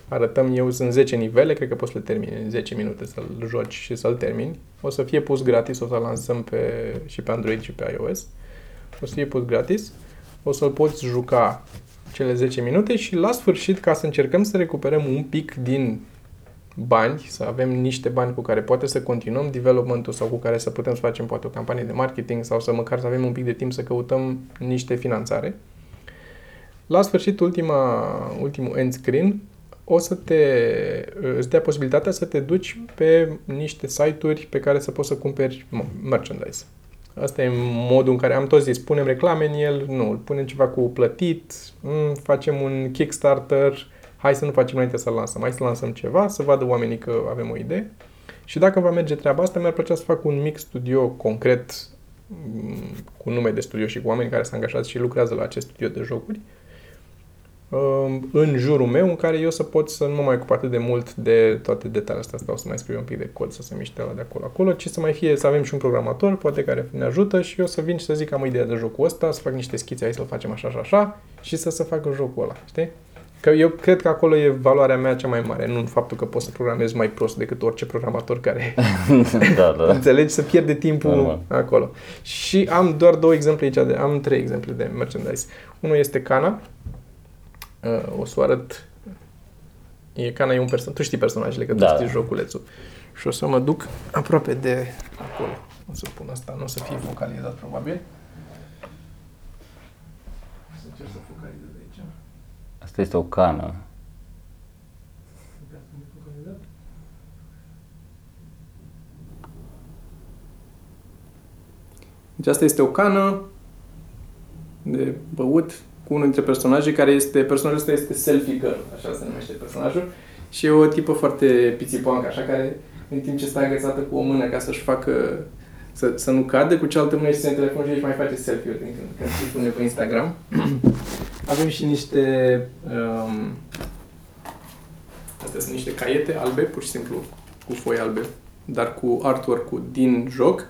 Arătăm, eu sunt 10 nivele, cred că poți să le termini în 10 minute să-l joci și să-l termini. O să fie pus gratis, o să-l lansăm pe, și pe Android și pe iOS. O să fie pus gratis. O să-l poți juca cele 10 minute și la sfârșit, ca să încercăm să recuperăm un pic din bani, să avem niște bani cu care poate să continuăm developmentul sau cu care să putem să facem poate o campanie de marketing sau să măcar să avem un pic de timp să căutăm niște finanțare. La sfârșit, ultima, ultimul end screen, o să te, îți dea posibilitatea să te duci pe niște site-uri pe care să poți să cumperi merchandise. Asta e modul în care am tot zis, punem reclame în el, nu, punem ceva cu plătit, mm, facem un Kickstarter, hai să nu facem înainte să lansăm, hai să lansăm ceva, să vadă oamenii că avem o idee. Și dacă va merge treaba asta, mi-ar plăcea să fac un mic studio concret mm, cu nume de studio și cu oameni care s-au angajat și lucrează la acest studio de jocuri um, în jurul meu în care eu să pot să nu mă mai ocup atât de mult de toate detaliile astea, stau să mai scriu un pic de cod, să se miște la de acolo acolo, ci să mai fie, să avem și un programator, poate care ne ajută și eu să vin și să zic că am o idee de jocul ăsta, să fac niște schițe, hai să-l facem așa și așa și să se facă jocul ăla, știi? Că eu cred că acolo e valoarea mea cea mai mare, nu faptul că poți să programezi mai prost decât orice programator care,
da, da.
înțelegi, să pierde timpul
Normal.
acolo. Și am doar două exemple aici, de, am trei exemple de merchandise. Unul este Cana, uh, o să o arăt, e Cana e un personaj, tu știi personajele, că tu
Da.
știi joculețul. Și o să mă duc aproape de acolo. O să pun asta, nu o să fie focalizat probabil. O să încerc să focalizez aici.
Asta este o cană.
Deci asta este o cană de băut cu unul dintre personaje care este, personajul ăsta este Selfie Girl, așa se numește personajul. Și e o tipă foarte pițipoancă, așa, care în timp ce stă agățată cu o mână ca să-și facă, să, să nu cadă, cu cealaltă mână și se în telefon și își mai face selfie-uri din când, când se pune pe Instagram. Avem și niște, um, astea sunt niște caiete albe, pur și simplu, cu foi albe, dar cu artwork-ul din joc,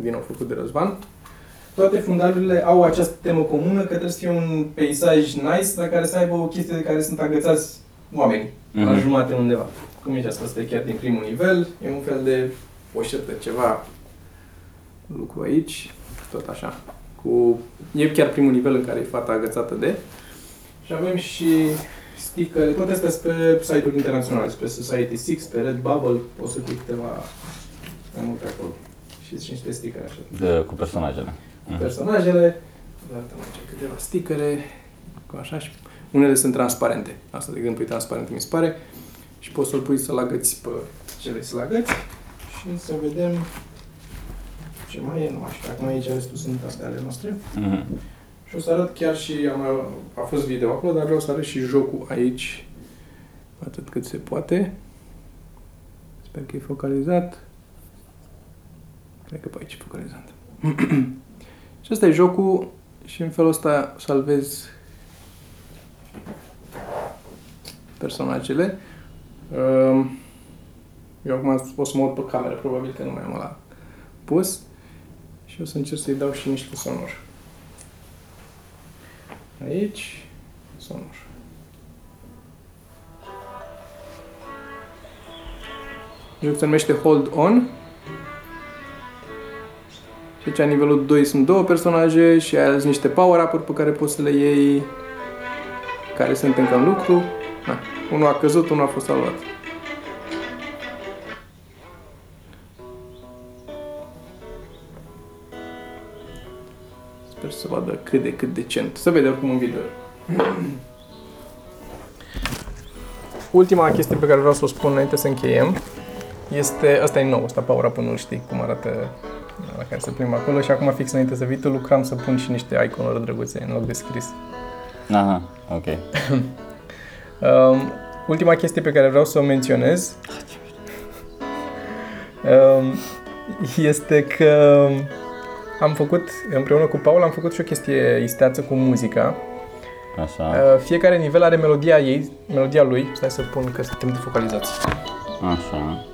din nou făcut de Răzvan. Toate fundalurile au această temă comună că trebuie să fie un peisaj nice, dar care să aibă o chestie de care sunt agățați oamenii mm-hmm. la
Mhm.
jumate undeva. Cum e asta? Asta e chiar din primul nivel, e un fel de poșetă, ceva lucru aici, tot așa. Cu... E chiar primul nivel în care e fata agățată de. Și avem și stickere, toate astea sunt pe site-uri internaționale, pe Society6, pe Redbubble, poți să pui câteva mai multe acolo. Și și niște stickere așa
De, cu personajele. Mhm.
personajele. Arătăm aici câteva stickere, cu așa și unele sunt transparente. Asta, de exemplu, e transparent, mi se pare. Și poți să-l pui să-l agăți pe ce vrei să-l agăți. Și să vedem ce mai e, nu mai știu. Acum aici restul sunt astea ale noastre.
Mhm.
Și o să arăt chiar și, am, a fost video acolo, dar vreau să arăt și jocul aici, atât cât se poate. Sper că e focalizat. Cred că pe aici e focalizat. și ăsta e jocul și în felul ăsta salvezi personajele. Um, Eu acum o să mă uit pe cameră, probabil că nu mai am la pus. Și o să încerc să-i dau și niște sonori. Aici, sonor. Jocul se numește Hold On. Și aici, la nivelul 2 sunt două personaje și ai niște power-up-uri pe care poți să le iei, care sunt încă în lucru. Na, unul a căzut, unul a fost salvat. Sper să vadă cât de cât decent. Să vede oricum în video. Ultima chestie pe care vreau să o spun înainte să încheiem este, asta e nou, asta power up nu știi cum arată la care se plimbă acolo și acum fix înainte să vii tu lucram să pun și niște iconuri drăguțe în loc de scris.
Aha, ok.
Um, ultima chestie pe care vreau să o menționez um, este că am făcut, împreună cu Paul, am făcut și o chestie isteață cu muzica.
Așa,
Uh, fiecare nivel are melodia ei, melodia lui. Stai să pun că suntem defocalizați.
așa.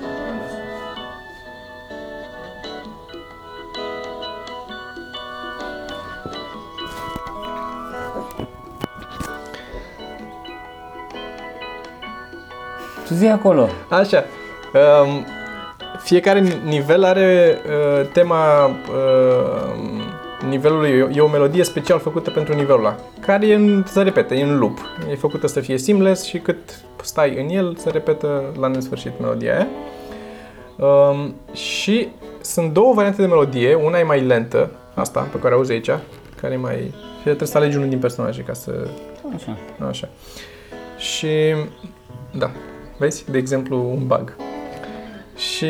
Tu zi acolo.
Așa. Um, fiecare nivel are uh, tema uh, nivelului. E- E o melodie special făcută pentru nivelul ăla, care e în, se repete, e în loop. E făcută să fie seamless și cât stai în el, se repetă la nesfârșit melodia aia. Um, și sunt două variante de melodie, una e mai lentă, asta pe care o auzi aici, care e mai... Și trebuie să alegi unul din personaje ca să
Așa.
Așa. Și, da, vezi, de exemplu, un bug. Și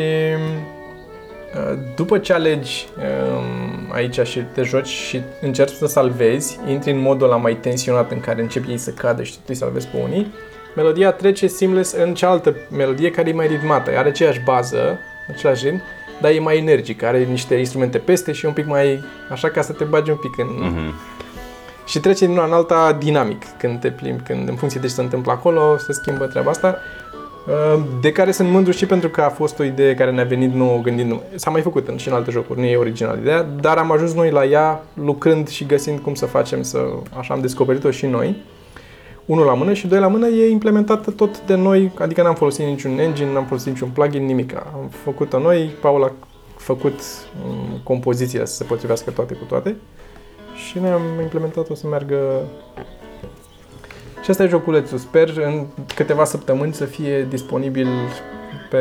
uh, după ce alegi um, aici și te joci și încerci să salvezi, intri în modul ăla mai tensionat în care încep ei să cadă și tu îi salvezi pe unii, melodia trece seamless în cealaltă melodie care e mai ritmată, are aceeași bază, același ritm, dar e mai energică, are niște instrumente peste și e un pic mai așa ca să te bagi un pic în,
Mhm.
și trece din una în alta dinamic când te plimbi, când în funcție de ce se întâmplă acolo, se schimbă treaba asta. Uh, De care sunt mândru și pentru că a fost o idee care ne-a venit nouă gândind, s-a mai făcut în, și în alte jocuri, nu e original ideea, dar am ajuns noi la ea lucrând și găsind cum să facem să, așa am descoperit-o și noi. Unul la mână și doi la mână e implementată tot de noi, adică n-am folosit niciun engine, n-am folosit niciun plugin, nimic. Am făcut-o noi, Paul a făcut um, compoziția să se potrivească toate cu toate și ne-am implementat-o să meargă și asta e joculețul. Sper în câteva săptămâni să fie disponibil pe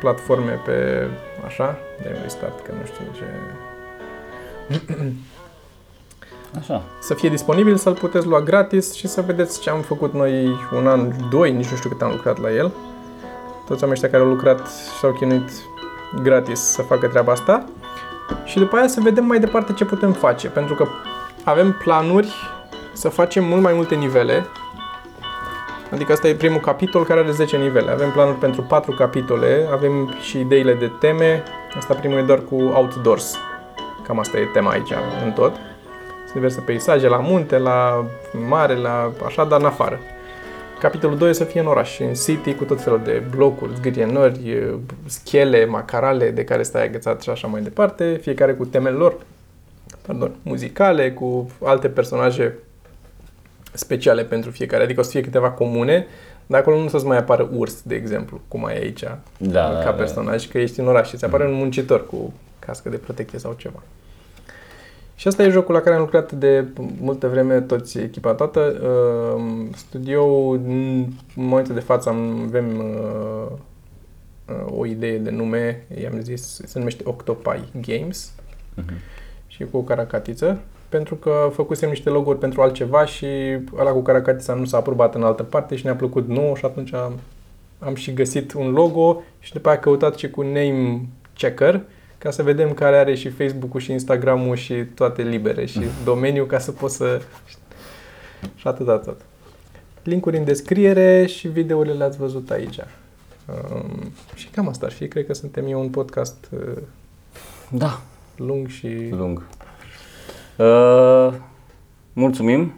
platforme, pe așa, de restart, că nu știu ce...
Așa.
Să fie disponibil, să-l puteți lua gratis și să vedeți ce am făcut noi un an, doi, nici nu știu cât am lucrat la el. Toți oamenii ăștia care au lucrat și s-au chinuit gratis să facă treaba asta. Și după aia să vedem mai departe ce putem face, pentru că avem planuri să facem mult mai multe nivele. Adică asta e primul capitol care are 10 nivele. Avem planuri pentru 4 capitole, avem și ideile de teme. Asta primul e doar cu outdoors. Cam asta e tema aici, în tot. Sunt diverse peisaje la munte, la mare, la așa, dar în afară. Capitolul 2 o să fie în oraș, în city, cu tot felul de blocuri, zgârienări, schele, macarale de care stai agățat și așa mai departe, fiecare cu temele lor, pardon, muzicale, cu alte personaje speciale pentru fiecare, adică o să fie câteva comune, dar acolo nu o să-ți mai apară urs, de exemplu, cum ai aici,
Da,
ca
da, da.
personaj, că ești în oraș și îți apare un muncitor cu cască de protecție sau ceva. Și asta e jocul la care am lucrat de multă vreme, toți echipa toată. Uh, Studioul, în momentul de față, am- avem uh, uh, o idee de nume, i-am zis, se numește Octopi Games
Mhm.
și cu o caracatiță, pentru că făcusem niște loguri pentru altceva și ăla cu caracatița nu s-a aprobat în altă parte și ne-a plăcut nouă și atunci am, am și găsit un logo și după aia căutat și cu name checker ca să vedem care are și Facebook-ul și Instagram-ul și toate libere și domeniul ca să poți să... Și atât, atât. Linkuri în descriere și videourile le-ați văzut aici. Um, și cam asta ar fi. Cred că suntem eu un podcast uh,
Da,
lung și...
lung. Uh, mulțumim.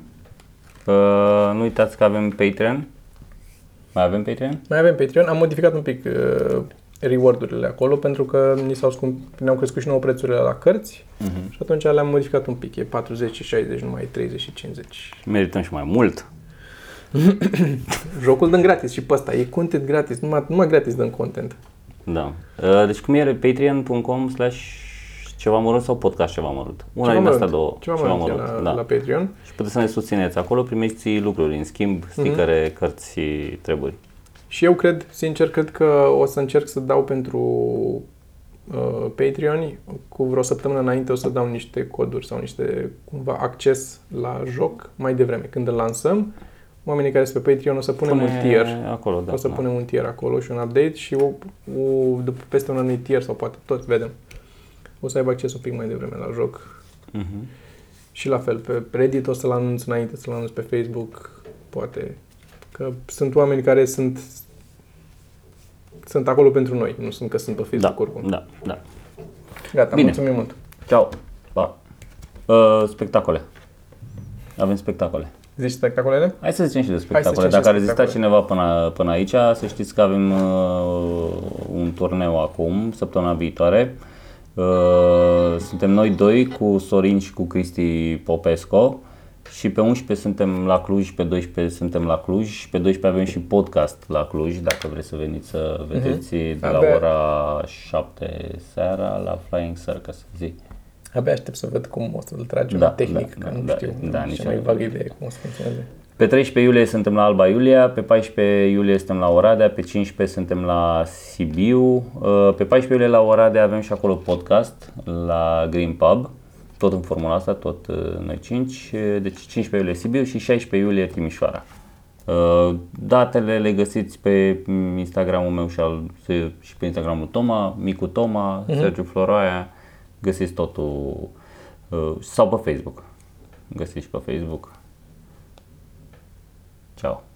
Uh, nu uitați că avem Patreon. Mai avem Patreon?
Mai avem Patreon, am modificat un pic uh, reward-urile acolo pentru că ni s-au scump, ne-au crescut și nouă prețurile la cărți
Uh-huh.
și atunci le-am modificat un pic. E 40 și 60, nu mai e 30 și 50.
Merităm și mai mult.
Jocul dăm gratis și pe ăsta. E content gratis, numai, numai gratis dăm content.
Da. Uh, deci cum e patreon.com slash ceva mărunt sau podcast ceva mărunt? Una din astea două.
Ceva, ceva mărunt, e la,
da.
la Patreon.
Și puteți să ne susțineți acolo, primiți lucruri, în schimb, sticăre, cărți și treburi.
Și eu cred, sincer, cred că o să încerc să dau pentru uh, Patreon, cu vreo săptămână înainte o să dau niște coduri sau niște, cumva, acces la joc mai devreme. Când îl lansăm, oamenii care sunt pe Patreon o să punem un tier.
acolo, da.
o să
da.
punem un tier acolo și un update și o, o, după peste un anumit tier sau poate tot vedem. O să aibă acces un pic mai devreme la joc.
Mhm.
Și la fel, pe Reddit o să-l anunț înainte să-l anunț pe Facebook, poate. Că sunt oameni care sunt sunt acolo pentru noi, nu sunt că sunt pe
Da,
Facebook oricum.
da, da.
Gata,
Bine.
mulțumim mult.
Ciao. Pa. Uh, spectacole. Avem spectacole.
Zici spectacolele?
Hai să zicem și de
Hai să
spectacole.
zicem și
Dacă a
de
rezistat
spectacole.
cineva până, până aici, să știți că avem uh, un turneu acum, săptămâna viitoare. Uh, suntem noi doi cu Sorin și cu Cristi Popesco Și pe 11 suntem la Cluj, pe 12 suntem la Cluj și pe 12 avem și podcast la Cluj, dacă vreți să veniți să vedeți de la
Abia-
ora 7 seara la Flying Circus. Zi.
Abia aștept să văd cum o să-l tragem
Da,
tehnic,
da,
că
da,
nu
da,
știu,
da,
da,
nici
nici mai
eu.
vag idee cum o să funcționeze.
Pe 13 iulie suntem la Alba Iulia, pe 14 iulie suntem la Oradea, pe 15 suntem la Sibiu, uh, pe 14 iulie la Oradea avem și acolo podcast la Green Pub, tot în formula asta, tot uh, noi 5, deci 15 iulie Sibiu și 16 iulie Timișoara. Uh, Datele le găsiți pe Instagramul meu și, al, și pe Instagramul Toma, Micu Toma, Sergiu Floroaia, găsiți totul uh, sau pe Facebook. Găsiți și pe Facebook. Chao.